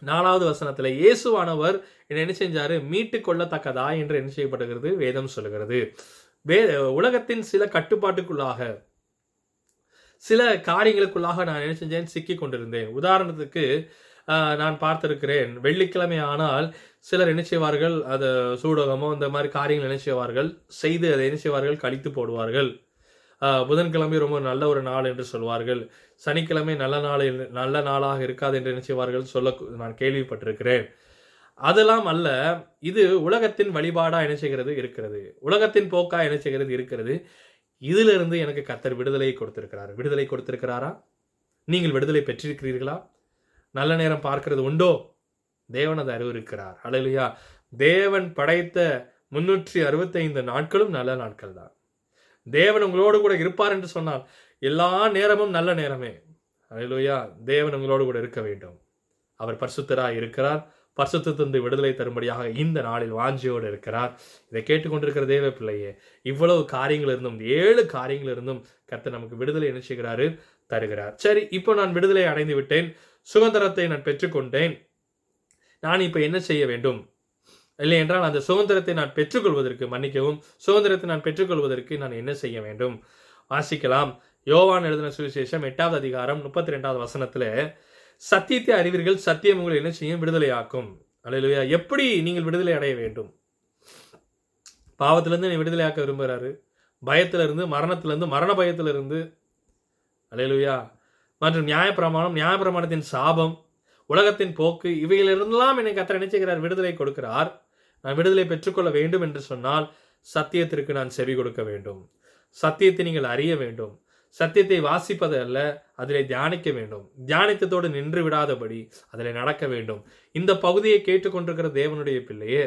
நாலாவது வசனத்துல இயேசுவானவர் என்ன என்ன செஞ்சாரு? மீட்டு கொள்ளத்தக்கதா என்று என்ன செய்யப்படுகிறது? வேதம் சொல்லுகிறது. வே உலகத்தின் சில கட்டுப்பாட்டுக்குள்ளாக சில காரியங்களுக்குள்ளாக நான் என்ன செஞ்சேன்? சிக்கி கொண்டிருந்தேன். உதாரணத்துக்கு நான் பார்த்திருக்கிறேன். வெள்ளிக்கிழமை ஆனால் சிலர் என்ன செய்வார்கள்? அது சூடகமோ இந்த மாதிரி காரியங்கள் என்ன செய்வார்கள்? செய்து அதை என்ன செய்வார்கள்? கழித்து போடுவார்கள். புதன்கிழமை ரொம்ப நல்ல ஒரு நாள் என்று சொல்வார்கள். சனிக்கிழமை நல்ல நாள் நல்ல நாளாக இருக்காது என்று என்ன செய்வார்கள்? சொல்ல நான் கேள்விப்பட்டிருக்கிறேன். அதெல்லாம் அல்ல இது உலகத்தின் வழிபாடா என்ன செய்கிறது? இருக்கிறது. உலகத்தின் போக்கா என்ன செய்கிறது? இருக்கிறது. இதிலிருந்து எனக்கு கத்தர் விடுதலை கொடுத்திருக்கிறார். விடுதலை கொடுத்திருக்கிறாரா? நீங்கள் விடுதலை பெற்றிருக்கிறீர்களா? நல்ல நேரம் பார்க்கிறது உண்டோ? தேவன் அதை அறிவிருக்கிறார் அலையிலுயா தேவன் படைத்த முன்னூற்றி அறுபத்தைந்து நாட்களும் நல்ல நாட்கள் தான். தேவன் உங்களோடு கூட இருப்பார் என்று சொன்னால் எல்லா நேரமும் நல்ல நேரமே. அழலுயா தேவன் உங்களோடு கூட இருக்க வேண்டும். அவர் பரிசுத்தராக இருக்கிறார். பரிசுத்திலிருந்து விடுதலை தரும்படியாக இந்த நாளில் வாஞ்சியோடு இருக்கிறார். இதை கேட்டுக்கொண்டிருக்கிற தேவ பிள்ளையே இவ்வளவு காரியங்கள் இருந்தும் ஏழு காரியங்கள் இருந்தும் கர்த்தர் நமக்கு விடுதலை என்ன செய்கிறாரு? தருகிறார். சரி இப்போ நான் விடுதலை அடைந்து விட்டேன். சுதந்திரத்தை நான் பெற்றுக்கொண்டேன். நான் இப்போ என்ன செய்ய வேண்டும்? இல்லை என்றால் அந்த சுதந்திரத்தை நான் பெற்றுக்கொள்வதற்கு மன்னிக்கவும் சுதந்திரத்தை நான் பெற்றுக்கொள்வதற்கு நான் என்ன செய்ய வேண்டும்? வாசிக்கலாம். யோவான் எழுதின சுவிசேஷம் எட்டாவது அதிகாரம் முப்பத்தி ரெண்டாவது வசனத்துல சத்தியத்தை அறிவீர்கள் சத்தியம் உங்களை என்ன செய்யும்? விடுதலையாக்கும். அல்லேலூயா எப்படி நீங்கள் விடுதலை அடைய வேண்டும்? பாவத்திலேருந்து என்னை விடுதலையாக்க விரும்புகிறாரு? பயத்திலிருந்து இருந்து மரண பயத்திலிருந்து. இருந்து மற்றும் நியாயப்பிரமாணம் நியாயப்பிரமாணத்தின் சாபம் உலகத்தின் போக்கு இவையிலிருந்தெல்லாம் என்னை கத்தர் நினைச்சுகிறார் விடுதலை கொடுக்கிறார். நான் விடுதலை பெற்றுக்கொள்ள வேண்டும் என்று சொன்னால் சத்தியத்திற்கு நான் செவி கொடுக்க வேண்டும். சத்தியத்தை நீங்கள் அறிய வேண்டும். சத்தியத்தை வாசிப்பது அல்ல அதிலே தியானிக்க வேண்டும். தியானித்ததோடு நின்று விடாதபடி அதிலே நடக்க வேண்டும். இந்த பகுதியை கேட்டுக்கொண்டிருக்கிற தேவனுடைய பிள்ளையே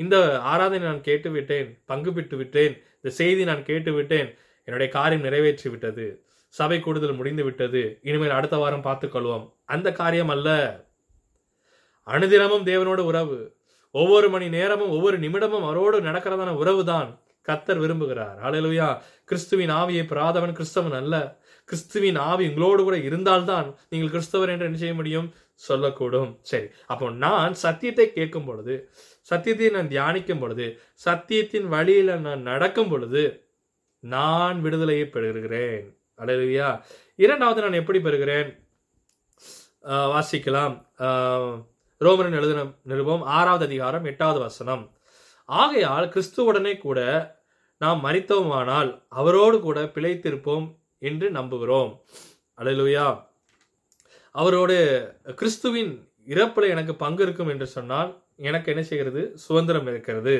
இந்த ஆராதனை நான் கேட்டு விட்டேன் பங்கு பெற்று விட்டேன் இந்த செய்தி நான் கேட்டு விட்டேன் என்னுடைய காரியம் நிறைவேற்றி விட்டது சபை கூடுதல் முடிந்து விட்டது இனிமேல் அடுத்த வாரம் பார்த்துக்கொள்வோம் அந்த காரியம் அல்ல. அனுதினமும் தேவனோட உறவு. ஒவ்வொரு மணி நேரமும் ஒவ்வொரு நிமிடமும் அவரோடு நடக்கிறதான உறவு தான் கத்தர் விரும்புகிறார். ஹalleluya. கிறிஸ்துவின் ஆவியை பிராதவன் கிறிஸ்தவன் அல்ல. கிறிஸ்துவின் ஆவி உங்களோடு கூட இருந்தால்தான் நீங்கள் கிறிஸ்தவர் என்று என்ன செய்ய முடியும்? சொல்லக்கூடும். சரி அப்போ நான் சத்தியத்தை கேட்கும் பொழுது சத்தியத்தை நான் தியானிக்கும் பொழுது சத்தியத்தின் வழியில நான் நடக்கும் பொழுது நான் விடுதலையை பெறுகிறேன். அலையா இரண்டாவது நான் எப்படி பெறுகிறேன்? வாசிக்கலாம். ரோமரன் எழுதின நிருபம் ஆறாவது அதிகாரம் எட்டாவது வசனம். ஆகையால் கிறிஸ்துவுடனே கூட நாம் மறித்தோமானால் அவரோடு கூட பிழைத்திருப்போம் என்று நம்புகிறோம். அலையிலுயா அவரோடு கிறிஸ்துவின் இறப்பில் எனக்கு பங்கு இருக்கும் என்று சொன்னால் எனக்கு என்ன செய்கிறது? சுதந்திரம் இருக்கிறது.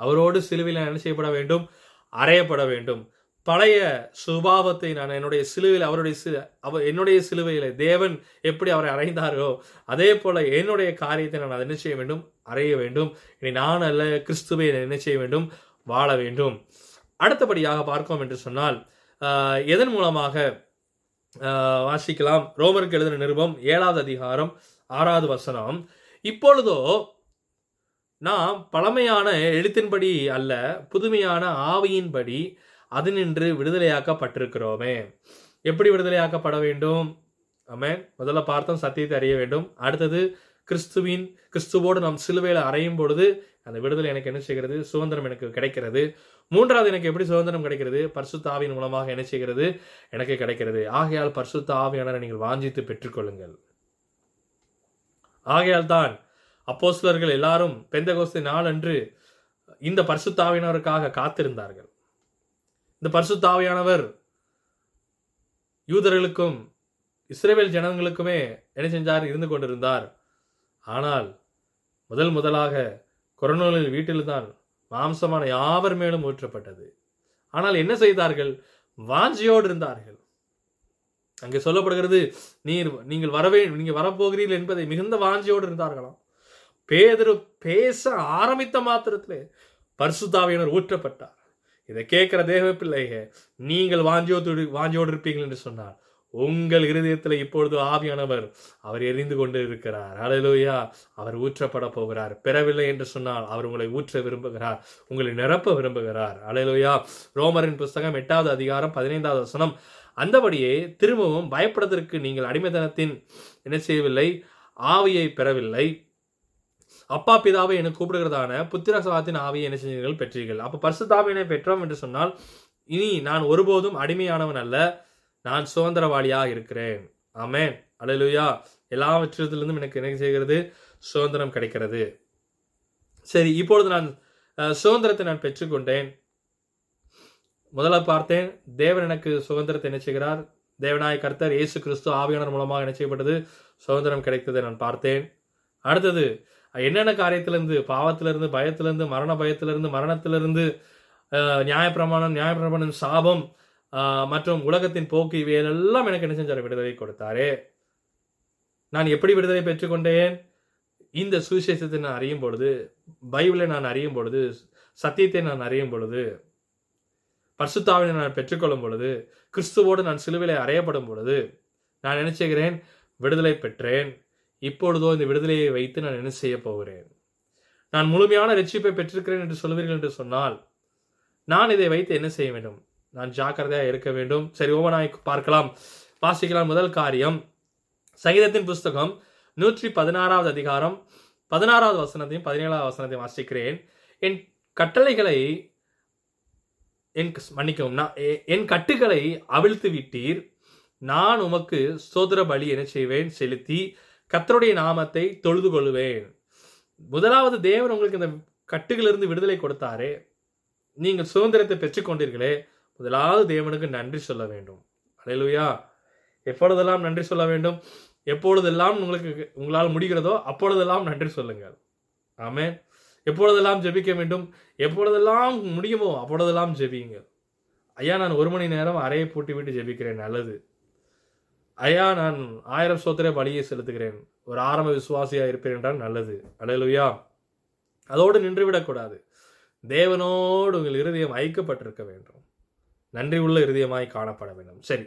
அவரோடு சிலுவையில் என்ன செய்யப்பட வேண்டும்? அறையப்பட வேண்டும். பழைய சுபாவத்தை நான் என்னுடைய சிலுவையில் அவருடைய சில அவர் என்னுடைய சிலுவையில் தேவன் எப்படி அவரை அறைந்தாரோ அதே போல என்னுடைய காரியத்தை நான் அதை என்ன செய்ய வேண்டும்? அறைய வேண்டும். இனி நான் அல்ல கிறிஸ்துவை என்ன செய்ய வேண்டும்? வாழ வேண்டும். அடுத்தபடியாக பார்க்கோம் என்று சொன்னால் எதன் மூலமாக வாசிக்கலாம்? ரோமருக்கு எழுதின நிருபம் ஏழாவது அதிகாரம் ஆறாவது வசனம். இப்பொழுதோ நாம் பழமையான எழுத்தின்படி அல்ல புதுமையான ஆவியின்படி அது நின்று விடுதலையாக்கப்பட்டிருக்கிறோமே. எப்படி விடுதலையாக்கப்பட வேண்டும்? ஆமே முதல்ல பார்த்தோம் சத்தியத்தை அறிய வேண்டும். அடுத்தது கிறிஸ்துவின் கிறிஸ்துவோடு நாம் சிலுவையில் அறையும் பொழுது அந்த விடுதலை எனக்கு என்ன செய்கிறது? சுதந்திரம் எனக்கு கிடைக்கிறது. மூன்றாவது எனக்கு எப்படி சுதந்திரம் கிடைக்கிறது? பரிசுத்த ஆவியின் மூலமாக என்ன செய்கிறது? எனக்கு கிடைக்கிறது. ஆகையால் பரிசுத்த ஆவியானரை நீங்கள் வாஞ்சித்து பெற்றுக்கொள்ளுங்கள். ஆகையால் தான் அப்போஸ்லர்கள் எல்லாரும் பெந்தகோஸ்து நாளன்று இந்த பரிசுத்தாவியானவருக்காக காத்திருந்தார்கள். இந்த பரிசுத்தாவியானவர் யூதர்களுக்கும் இஸ்ரேல் ஜனங்களுக்குமே என்ன செஞ்சார்? இருந்து கொண்டிருந்தார். ஆனால் முதல் முதலாக கொரோனாவில் வீட்டில்தான் மாம்சமான யாவர் மேலும் ஊற்றப்பட்டது? ஆனால் என்ன செய்தார்கள்? வாஞ்சியோடு இருந்தார்கள். அங்கே சொல்லப்படுகிறது நீர் நீங்கள் வரவே நீங்கள் வரப்போகிறீர்கள் என்பதை மிகுந்த வாஞ்சியோடு இருந்தார்களாம். பேதரு பேச ஆரம்பித்த மாத்திரத்திலே பரிசுத்தாவியனர் ஊற்றப்பட்டார். இதை கேட்கிற தேவ பிள்ளைக நீங்கள் வாஞ்சியோடு வாஞ்சியோடு இருப்பீர்கள் என்று சொன்னார். உங்கள் இருதயத்தில் இப்பொழுது ஆவியானவர் அவர் எரிந்து கொண்டு இருக்கிறார் அலையிலோயா அவர் ஊற்றப்பட போகிறார். பெறவில்லை என்று சொன்னால் அவர் உங்களை ஊற்ற விரும்புகிறார். உங்களை நிரப்ப விரும்புகிறார். அலையிலோயா ரோமரின் புஸ்தகம் எட்டாவது அதிகாரம் பதினைந்தாவது வசனம். அந்தபடியே திரும்பவும் பயப்படுவதற்கு நீங்கள் அடிமைத்தனத்தின் என்ன செய்யவில்லை? ஆவியை பெறவில்லை. அப்பா பிதாவை என கூப்பிடுகிறதான புத்திரசவாத்தின் ஆவியை என்ன செஞ்சீர்கள் பெற்றீர்கள். அப்போ பரிசுத்தாவினை பெற்றோம் என்று சொன்னால் இனி நான் ஒருபோதும் அடிமையானவன் அல்ல. நான் சுதந்திரவாளியாக இருக்கிறேன். ஆமென். எல்லா எல்லாவற்றிலிருந்தும் எனக்கு என்ன செய்கிறது? சுதந்திரம் கிடைக்கிறது. சரி இப்பொழுது நான் சுதந்திரத்தை நான் பெற்றுக்கொண்டேன். முதல்ல பார்த்தேன் தேவன் எனக்கு சுதந்திரத்தை என்ன செய்கிறார்? தேவநாய கர்த்தர் இயேசு கிறிஸ்து ஆவியானர் மூலமாக என்ன செய்யப்பட்டது? சுதந்திரம் கிடைத்ததை நான் பார்த்தேன். அடுத்தது என்னென்ன காரியத்திலிருந்து? பாவத்திலிருந்து பயத்திலிருந்து மரண பயத்திலிருந்து மரணத்திலிருந்து நியாயப்பிரமாணம் நியாயப்பிரமாணம் சாபம் மற்றும் உலகத்தின் போக்கு இவையெல்லாம் எனக்கு என்ன செஞ்சார்? விடுதலை கொடுத்தாரே. நான் எப்படி விடுதலை பெற்றுக்கொண்டேன்? இந்த சுவிசேஷத்தை நான் அறியும் பொழுது பைபிளை நான் அறியும் பொழுது சத்தியத்தை நான் அறியும் பொழுது பர்சுத்தாவினை நான் பெற்றுக்கொள்ளும் பொழுது கிறிஸ்துவோடு நான் சிலுவிலை அறையப்படும் பொழுது நான் நினைச்சுகிறேன் விடுதலை பெற்றேன். இப்பொழுதோ இந்த விடுதலையை வைத்து நான் என்ன செய்ய போகிறேன்? நான் முழுமையான ரட்சிப்பை பெற்றிருக்கிறேன் என்று சொல்வீர்கள் என்று சொன்னால் நான் இதை வைத்து என்ன செய்ய வேண்டும்? நான் ஜாக்கிரதையாக இருக்க வேண்டும். சரி ஓவனாய் பார்க்கலாம். வாசிக்கலாம் முதல் காரியம். சங்கீதத்தின் புஸ்தகம் நூற்றி பதினாறாவது அதிகாரம் பதினாறாவது வசனத்தையும் பதினேழாவது வசனத்தையும் வாசிக்கிறேன். என் கட்டளைகளை என் மன்னிக்கவும் நான் எ- என் கட்டுகளை அவிழ்த்து விட்டீர். நான் உமக்கு சோதர பலி என செய்வேன்? செலுத்தி கத்தருடைய நாமத்தை தொழுது கொள்வேன் முதலாவது தேவன் உங்களுக்கு இந்த கட்டுகளிலிருந்து விடுதலை கொடுத்தாரே. நீங்கள் சுதந்திரத்தை பெற்றுக்கொண்டீர்களே. முதலாவது தேவனுக்கு நன்றி சொல்ல வேண்டும். அலையலுயா. எப்பொழுதெல்லாம் நன்றி சொல்ல வேண்டும்? எப்பொழுதெல்லாம் உங்களுக்கு உங்களால் முடிகிறதோ அப்பொழுதெல்லாம் நன்றி சொல்லுங்கள். ஆமே எப்பொழுதெல்லாம் ஜெபிக்க வேண்டும்? எப்பொழுதெல்லாம் முடியுமோ அப்பொழுதெல்லாம் ஜெபியுங்கள். ஐயா நான் ஒரு மணி நேரம் அறையை பூட்டி விட்டு ஜெபிக்கிறேன் நல்லது. ஐயா நான் ஆயிரம் சோத்திர பலியை செலுத்துகிறேன். ஒரு ஆரம்ப விசுவாசியா இருப்பேன் என்றால் நல்லது. அலையலுயா. அதோடு நின்றுவிடக்கூடாது. தேவனோடு உங்கள் இருதயம் ஐக்கப்பட்டிருக்க வேண்டும். நன்றி உள்ள இருதயமாய் காணப்பட வேண்டும். சரி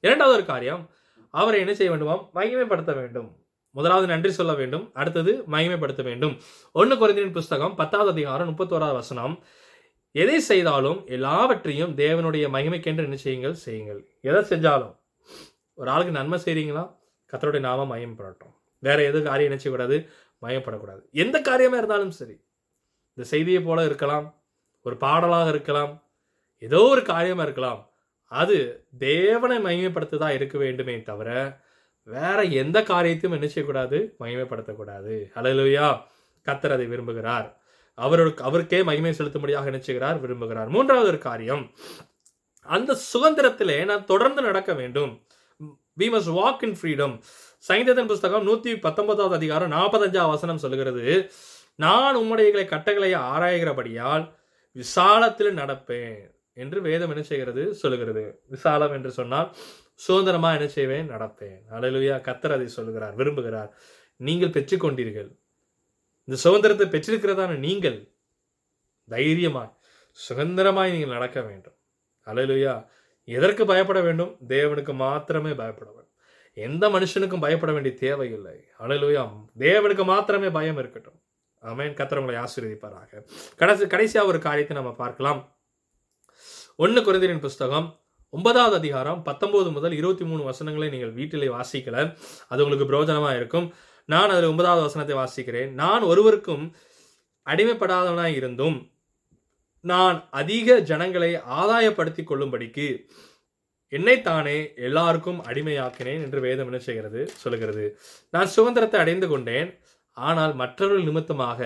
இரண்டாவது ஒரு காரியம் அவரை என்ன செய்ய வேண்டுமாம்? மகிமைப்படுத்த வேண்டும். முதலாவது நன்றி சொல்ல வேண்டும். அடுத்தது மகிமைப்படுத்த வேண்டும். ஒன்று குறைந்தின் புஸ்தகம் பத்தாவது அதிகாரம் முப்பத்தோராவது வசனம். எதை செய்தாலும் எல்லாவற்றையும் தேவனுடைய மகிமைக்கென்று என்ன செய்யுங்கள்? செய்யுங்கள். எதை செஞ்சாலும். ஒரு ஆளுக்கு நன்மை செய்கிறீங்களா கத்தருடைய நாமம் மயம்படட்டும் வேற எது காரியம் என்ன செய்யக்கூடாது மயப்படக்கூடாது. எந்த காரியமாக இருந்தாலும் சரி. இந்த செய்தியை போல இருக்கலாம். ஒரு பாடலாக இருக்கலாம். ஏதோ ஒரு காரியமாக இருக்கலாம். அது தேவனை மகிமைப்படுத்ததா இருக்க வேண்டுமே தவிர வேற எந்த காரியத்தையும் என்ன செய்யக்கூடாது? மகிமைப்படுத்தக்கூடாது. ஹalleluya கத்தர் அதை விரும்புகிறார். அவருக்கு அவருக்கே மகிமை செலுத்தும்படியாக நினைச்சுகிறார் விரும்புகிறார். மூன்றாவது ஒரு காரியம். அந்த சுதந்திரத்திலே நான் தொடர்ந்து நடக்க வேண்டும். We must walk in freedom சங்கீதத்தின் புஸ்தகம் நூத்தி பத்தொன்பதாவது அதிகாரம் நாற்பத்தஞ்சாவது வசனம் சொல்கிறது நான் உம்முடைய கட்டளையை ஆராய்கிறபடியால் விசாலத்தில் நடப்பேன். என்று வேதம் என்ன செய்கிறது? சொல்லுகிறது. விசாலம் என்று சொன்னால் சுதந்திரமா என்ன செய்வேன்? நடப்பேன். அலையிலுயா கத்தர் அதை சொல்லுகிறார் விரும்புகிறார். நீங்கள் பெற்றுக்கொண்டீர்கள். இந்த சுதந்திரத்தை பெற்றிருக்கிறதான நீங்கள் தைரியமாய் சுதந்திரமாய் நீங்கள் நடக்க வேண்டும். அலையிலுயா எதற்கு பயப்பட வேண்டும்? தேவனுக்கு மாத்திரமே பயப்பட வேண்டும். எந்த மனுஷனுக்கும் பயப்பட வேண்டிய தேவையில்லை. அலையிலுயா தேவனுக்கு மாத்திரமே பயம் இருக்கட்டும். ஆமென் கத்திரவங்களை ஆசீர்வதிப்பாராக. கடைசி கடைசியாக ஒரு காரியத்தை நம்ம பார்க்கலாம். ஒன்று குறைந்தரின் புஸ்தகம் ஒன்பதாவது அதிகாரம் பத்தொம்போது முதல் இருபத்தி மூணு வசனங்களை நீங்கள் வீட்டிலே வாசிக்கல. அது உங்களுக்கு பிரயோஜனமாக இருக்கும். நான் அதில் ஒன்பதாவது வசனத்தை வாசிக்கிறேன். நான் ஒருவருக்கும் அடிமைப்படாதவனாய் இருந்தும் நான் அதிக ஜனங்களை ஆதாயப்படுத்தி கொள்ளும்படிக்கு என்னைத்தானே எல்லாருக்கும் அடிமையாக்கினேன் என்று வேதம் என்ன செய்கிறது? சொல்லுகிறது. நான் சுதந்திரத்தை அடைந்து கொண்டேன். ஆனால் மற்றவர்கள் நிமித்தமாக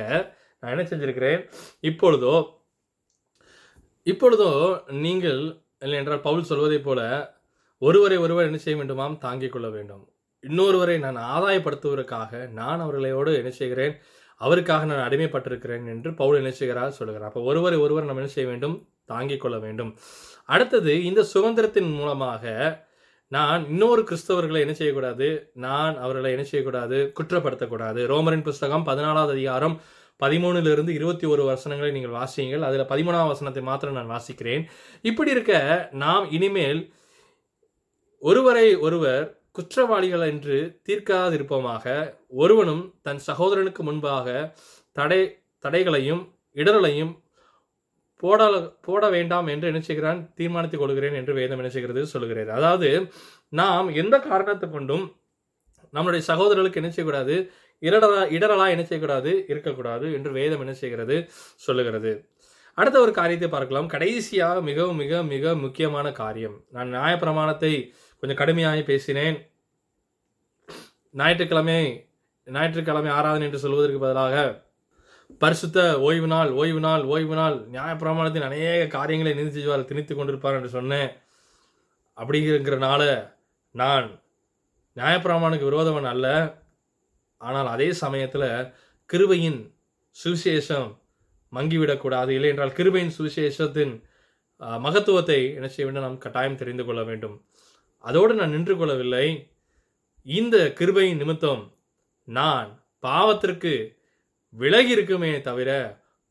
நான் என்ன செஞ்சிருக்கிறேன்? இப்பொழுதோ இப்பொழுதோ நீங்கள் இல்லை என்றால் பவுல் சொல்வதைப் போல ஒருவரை ஒருவர் என்ன செய்ய வேண்டுமாம்? தாங்கிக் கொள்ள வேண்டும். இன்னொருவரை நான் ஆதாயப்படுத்துவதற்காக நான் அவர்களோடு என்ன செய்கிறேன்? அவருக்காக நான் அடிமைப்பட்டிருக்கிறேன் என்று பவுல் என்ன செய்கிறார்? சொல்கிறார். அப்போ ஒருவரை ஒருவர் நம்ம என்ன செய்ய வேண்டும்? தாங்கிக் கொள்ள வேண்டும். அடுத்தது இந்த சுதந்திரத்தின் மூலமாக நான் இன்னொரு கிறிஸ்தவர்களை என்ன செய்யக்கூடாது? நான் அவர்களை என்ன செய்யக்கூடாது? குற்றப்படுத்தக்கூடாது. ரோமரின் புஸ்தகம் பதினாலாவது அதிகாரம் பதிமூணுலேருந்து இருபத்தி ஒரு வசனங்களை நீங்கள் வாசியுங்கள். அதில் பதிமூணாம் வசனத்தை மாத்திரம் நான் வாசிக்கிறேன். இப்படி இருக்க நாம் இனிமேல் ஒருவரை ஒருவர் குற்றவாளிகள் என்று தீர்க்காதிருப்போமாக ஒருவனும் தன் சகோதரனுக்கு முன்பாக தடை தடைகளையும் இடரலையும் போட போட வேண்டாம் என்று நினைச்சுகிறான் தீர்மானித்துக் கொள்கிறேன் என்று வேதம் நினைச்சுகிறது சொல்கிறது அதாவது நாம் எந்த காரணத்தை கொண்டும் நம்மளுடைய சகோதரர்களுக்கு என்ன செய்யக்கூடாது? இடரலா இடரலா என்ன செய்யக்கூடாது? இருக்கக்கூடாது என்று வேதம் என்ன செய்கிறது? சொல்லுகிறது. அடுத்த ஒரு காரியத்தை பார்க்கலாம். கடைசியாக மிகவும் மிக மிக முக்கியமான காரியம். நான் நியாயப்பிரமாணத்தை கொஞ்சம் கடுமையாக பேசினேன். ஞாயிற்றுக்கிழமை ஞாயிற்றுக்கிழமை ஆராதனை என்று சொல்வதற்கு பதிலாக பரிசுத்த ஓய்வு நாள் ஓய்வு நாள் ஓய்வு நாள் நியாயப்பிரமாணத்தின் அநேக காரியங்களை நிதி திணித்து கொண்டிருப்பார் என்று சொன்னேன். அப்படிங்கிறனால நான் நியாயப்பிரமாணுக்கு விரோதவன் அல்ல. ஆனால் அதே சமயத்தில் கிருபையின் சுவிசேஷம் மங்கிவிடக்கூடாது இல்லை என்றால் கிருபையின் சுவிசேஷத்தின் மகத்துவத்தை என்ன செய்ய வேண்டும்? நாம் கட்டாயம் தெரிந்து கொள்ள வேண்டும். அதோடு நான் நின்று கொள்ளவில்லை. இந்த கிருபையின் நிமித்தம் நான் பாவத்திற்கு விலகி இருக்குமே தவிர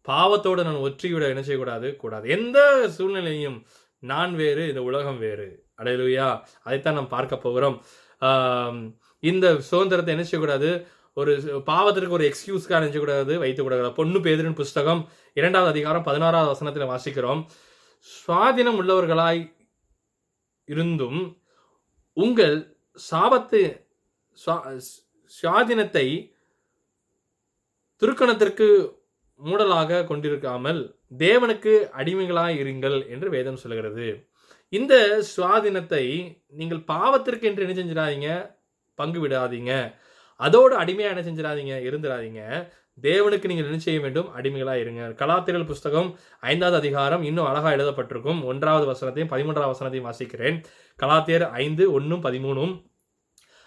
பாவத்தோடு நான் ஒற்றிவிட என்ன செய்யக்கூடாது? கூடாது. எந்த சூழ்நிலையும் நான் வேறு இந்த உலகம் வேறு. அடையலுயா அதைத்தான் நாம் பார்க்க போகிறோம். இந்த சுதந்திரத்தை என்ன செய்யக்கூடாது? ஒரு பாவத்திற்கு ஒரு எக்ஸ்கியூஸ்க்காக நினைச்சக்கூடாது வைத்துக்கூடாது. பொண்ணு பேதரின் புஸ்தகம் இரண்டாவது அதிகாரம் பதினாறாவது வசனத்தில் வாசிக்கிறோம். சுவாதீனம் உள்ளவர்களாய் இருந்தும் உங்கள் சாபத்து சுவாதீனத்தை துருக்கணத்திற்கு மூடலாக கொண்டிருக்காமல் தேவனுக்கு அடிமைகளாய் இருங்கள் என்று வேதம் சொல்கிறது இந்த சுவாதீனத்தை நீங்கள் பாவத்திற்கு என்று என்ன செஞ்சிடாதீங்க? பங்கு விடாதீங்க. அதோடு அடிமையாக என்ன செஞ்சிடாதீங்க இருந்துடாதீங்க. தேவனுக்கு நீங்கள் என்ன செய்ய வேண்டும் அடிமைகளாக இருங்க. கலாத்திரல் புஸ்தகம் ஐந்தாவது அதிகாரம் இன்னும் அழகா எழுதப்பட்டிருக்கும். ஒன்றாவது வசனத்தையும் பதிமூன்றாவது வசனத்தையும் வாசிக்கிறேன். கலாத்தியர் ஐந்து ஒன்றும் பதிமூணும்.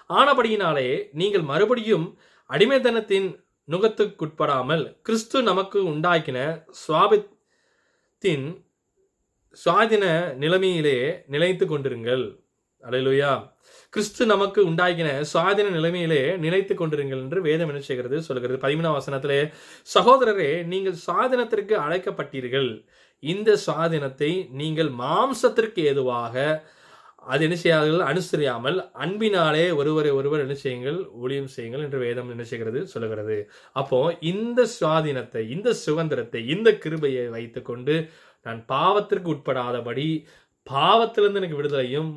ஆனபடியினாலே நீங்கள் மறுபடியும் அடிமைத்தனத்தின் நுகத்துக்குட்படாமல் கிறிஸ்து நமக்கு உண்டாக்கின சுவாபத்தின் சுவாதின நிலைமையிலே நிலைத்து கொண்டிருங்கள். அலையிலுயா. கிறிஸ்து நமக்கு உண்டாகின சுவாதின நிலைமையிலே நிலைத்து கொண்டிருங்கள் என்று வேதம் என்ன செய்கிறது? சொல்கிறது. பதிமூணாம் வசனத்திலே சகோதரரே நீங்கள் சுவாதினத்திற்கு அழைக்கப்பட்டீர்கள். இந்த சுவாதினத்தை நீங்கள் மாம்சத்திற்கு ஏதுவாக அது என்ன செய்யாதீர்கள்? அனுசரியாமல் அன்பினாலே ஒருவரை ஒருவர் என்ன செய்யுங்கள்? ஊழியம் செய்யுங்கள் என்று வேதம் என்ன செய்கிறது? சொல்லுகிறது. அப்போ இந்த சுவாதீனத்தை இந்த சுதந்திரத்தை இந்த கிருபையை வைத்துக்கொண்டு நான் பாவத்திற்கு உட்படாதபடி பாவத்திலிருந்து எனக்கு விடுதலையும்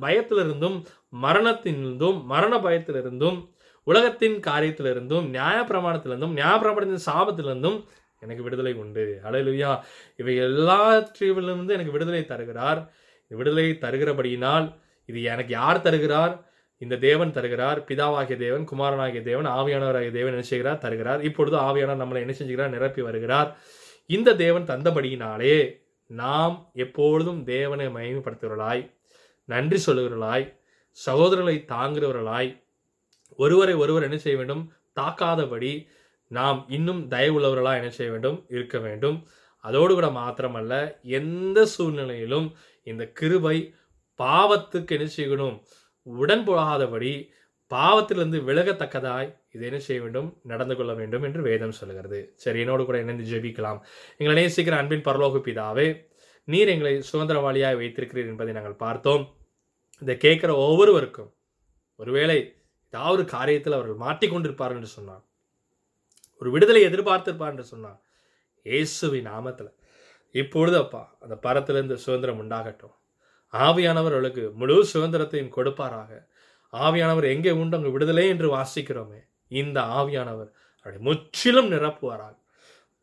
பயத்திலிருந்தும் மரணத்திலிருந்தும் மரண பயத்திலிருந்தும் உலகத்தின் காரியத்திலிருந்தும் நியாயப்பிரமாணத்திலிருந்தும் நியாயப்பிரமாணத்தின் சாபத்திலிருந்தும் எனக்கு விடுதலை உண்டு. அலையிலுயா இவை எல்லாற்றிலிருந்து எனக்கு விடுதலை தருகிறார். விடுதலை தருகிறபடியினால் இது எனக்கு யார் தருகிறார்? இந்த தேவன் தருகிறார். பிதாவாகிய தேவன் குமாரனாகிய தேவன் ஆவியானவராகிய தேவன் என்ன செய்கிறார்? தருகிறார். இப்பொழுது ஆவியானவர் நம்மளை என்ன செஞ்சுகிறார்? நிரப்பி வருகிறார். இந்த தேவன் தந்தபடியினாலே நாம் எப்பொழுதும் தேவனை மகிமைப்படுத்துகிறவர்களாய் நன்றி சொல்லுகிறவர்களாய் சகோதரர்களை தாங்குகிறவர்களாய் ஒருவரை ஒருவர் என்ன செய்ய வேண்டும்? தாக்காதபடி நாம் இன்னும் தயவுள்ளவர்களாக என்ன செய்ய வேண்டும்? இருக்க வேண்டும். அதோடு கூட மாத்திரமல்ல எந்த சூழ்நிலையிலும் இந்த கிருபை பாவத்துக்கு என்ன செய்யணும்? உடன்போகாதபடி பாவத்திலிருந்து விலகத்தக்கதாய் இதை என்ன செய்ய வேண்டும்? நடந்து கொள்ள வேண்டும் என்று வேதம் சொல்லுகிறது. சரி என்னோடு கூட இணைந்து ஜெபிக்கலாம். எங்களை நேசிக்கிற அன்பின் பரலோக பிதாவே நீர் எங்களை சுதந்திரவாளியாக வைத்திருக்கிறீர் என்பதை நாங்கள் பார்த்தோம். இதை கேட்குற ஒவ்வொருவருக்கும் ஒருவேளை ஏதாவது காரியத்தில் அவர்கள் மாட்டிக்கொண்டிருப்பார் என்று சொன்னான் ஒரு விடுதலை எதிர்பார்த்திருப்பார் என்று சொன்னான் இயேசுவின் நாமத்தில் இப்பொழுது அப்பா அந்த பரத்திலிருந்து சுதந்திரம் உண்டாகட்டும். ஆவியானவர் அவளுக்கு முழு சுதந்திரத்தையும் கொடுப்பாராக. ஆவியானவர் எங்கே உண்டு? அங்கே விடுதலை என்று வாசிக்கிறோமே. இந்த ஆவியானவர் அவருடைய முற்றிலும் நிரப்புவாராக.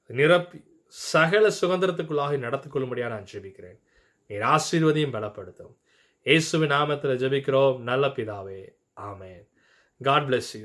நிரப்பி சகல சுதந்திரத்துக்குள்ளாக நடத்திக் கொள்ளும்படியாக நான் ஜெபிக்கிறேன். நீர் ஆசீர்வதியும் பலப்படுத்தும். இயேசுவின் நாமத்தில் ஜெபிக்கிறோம். நல்ல பிதாவே. ஆமேன். God bless you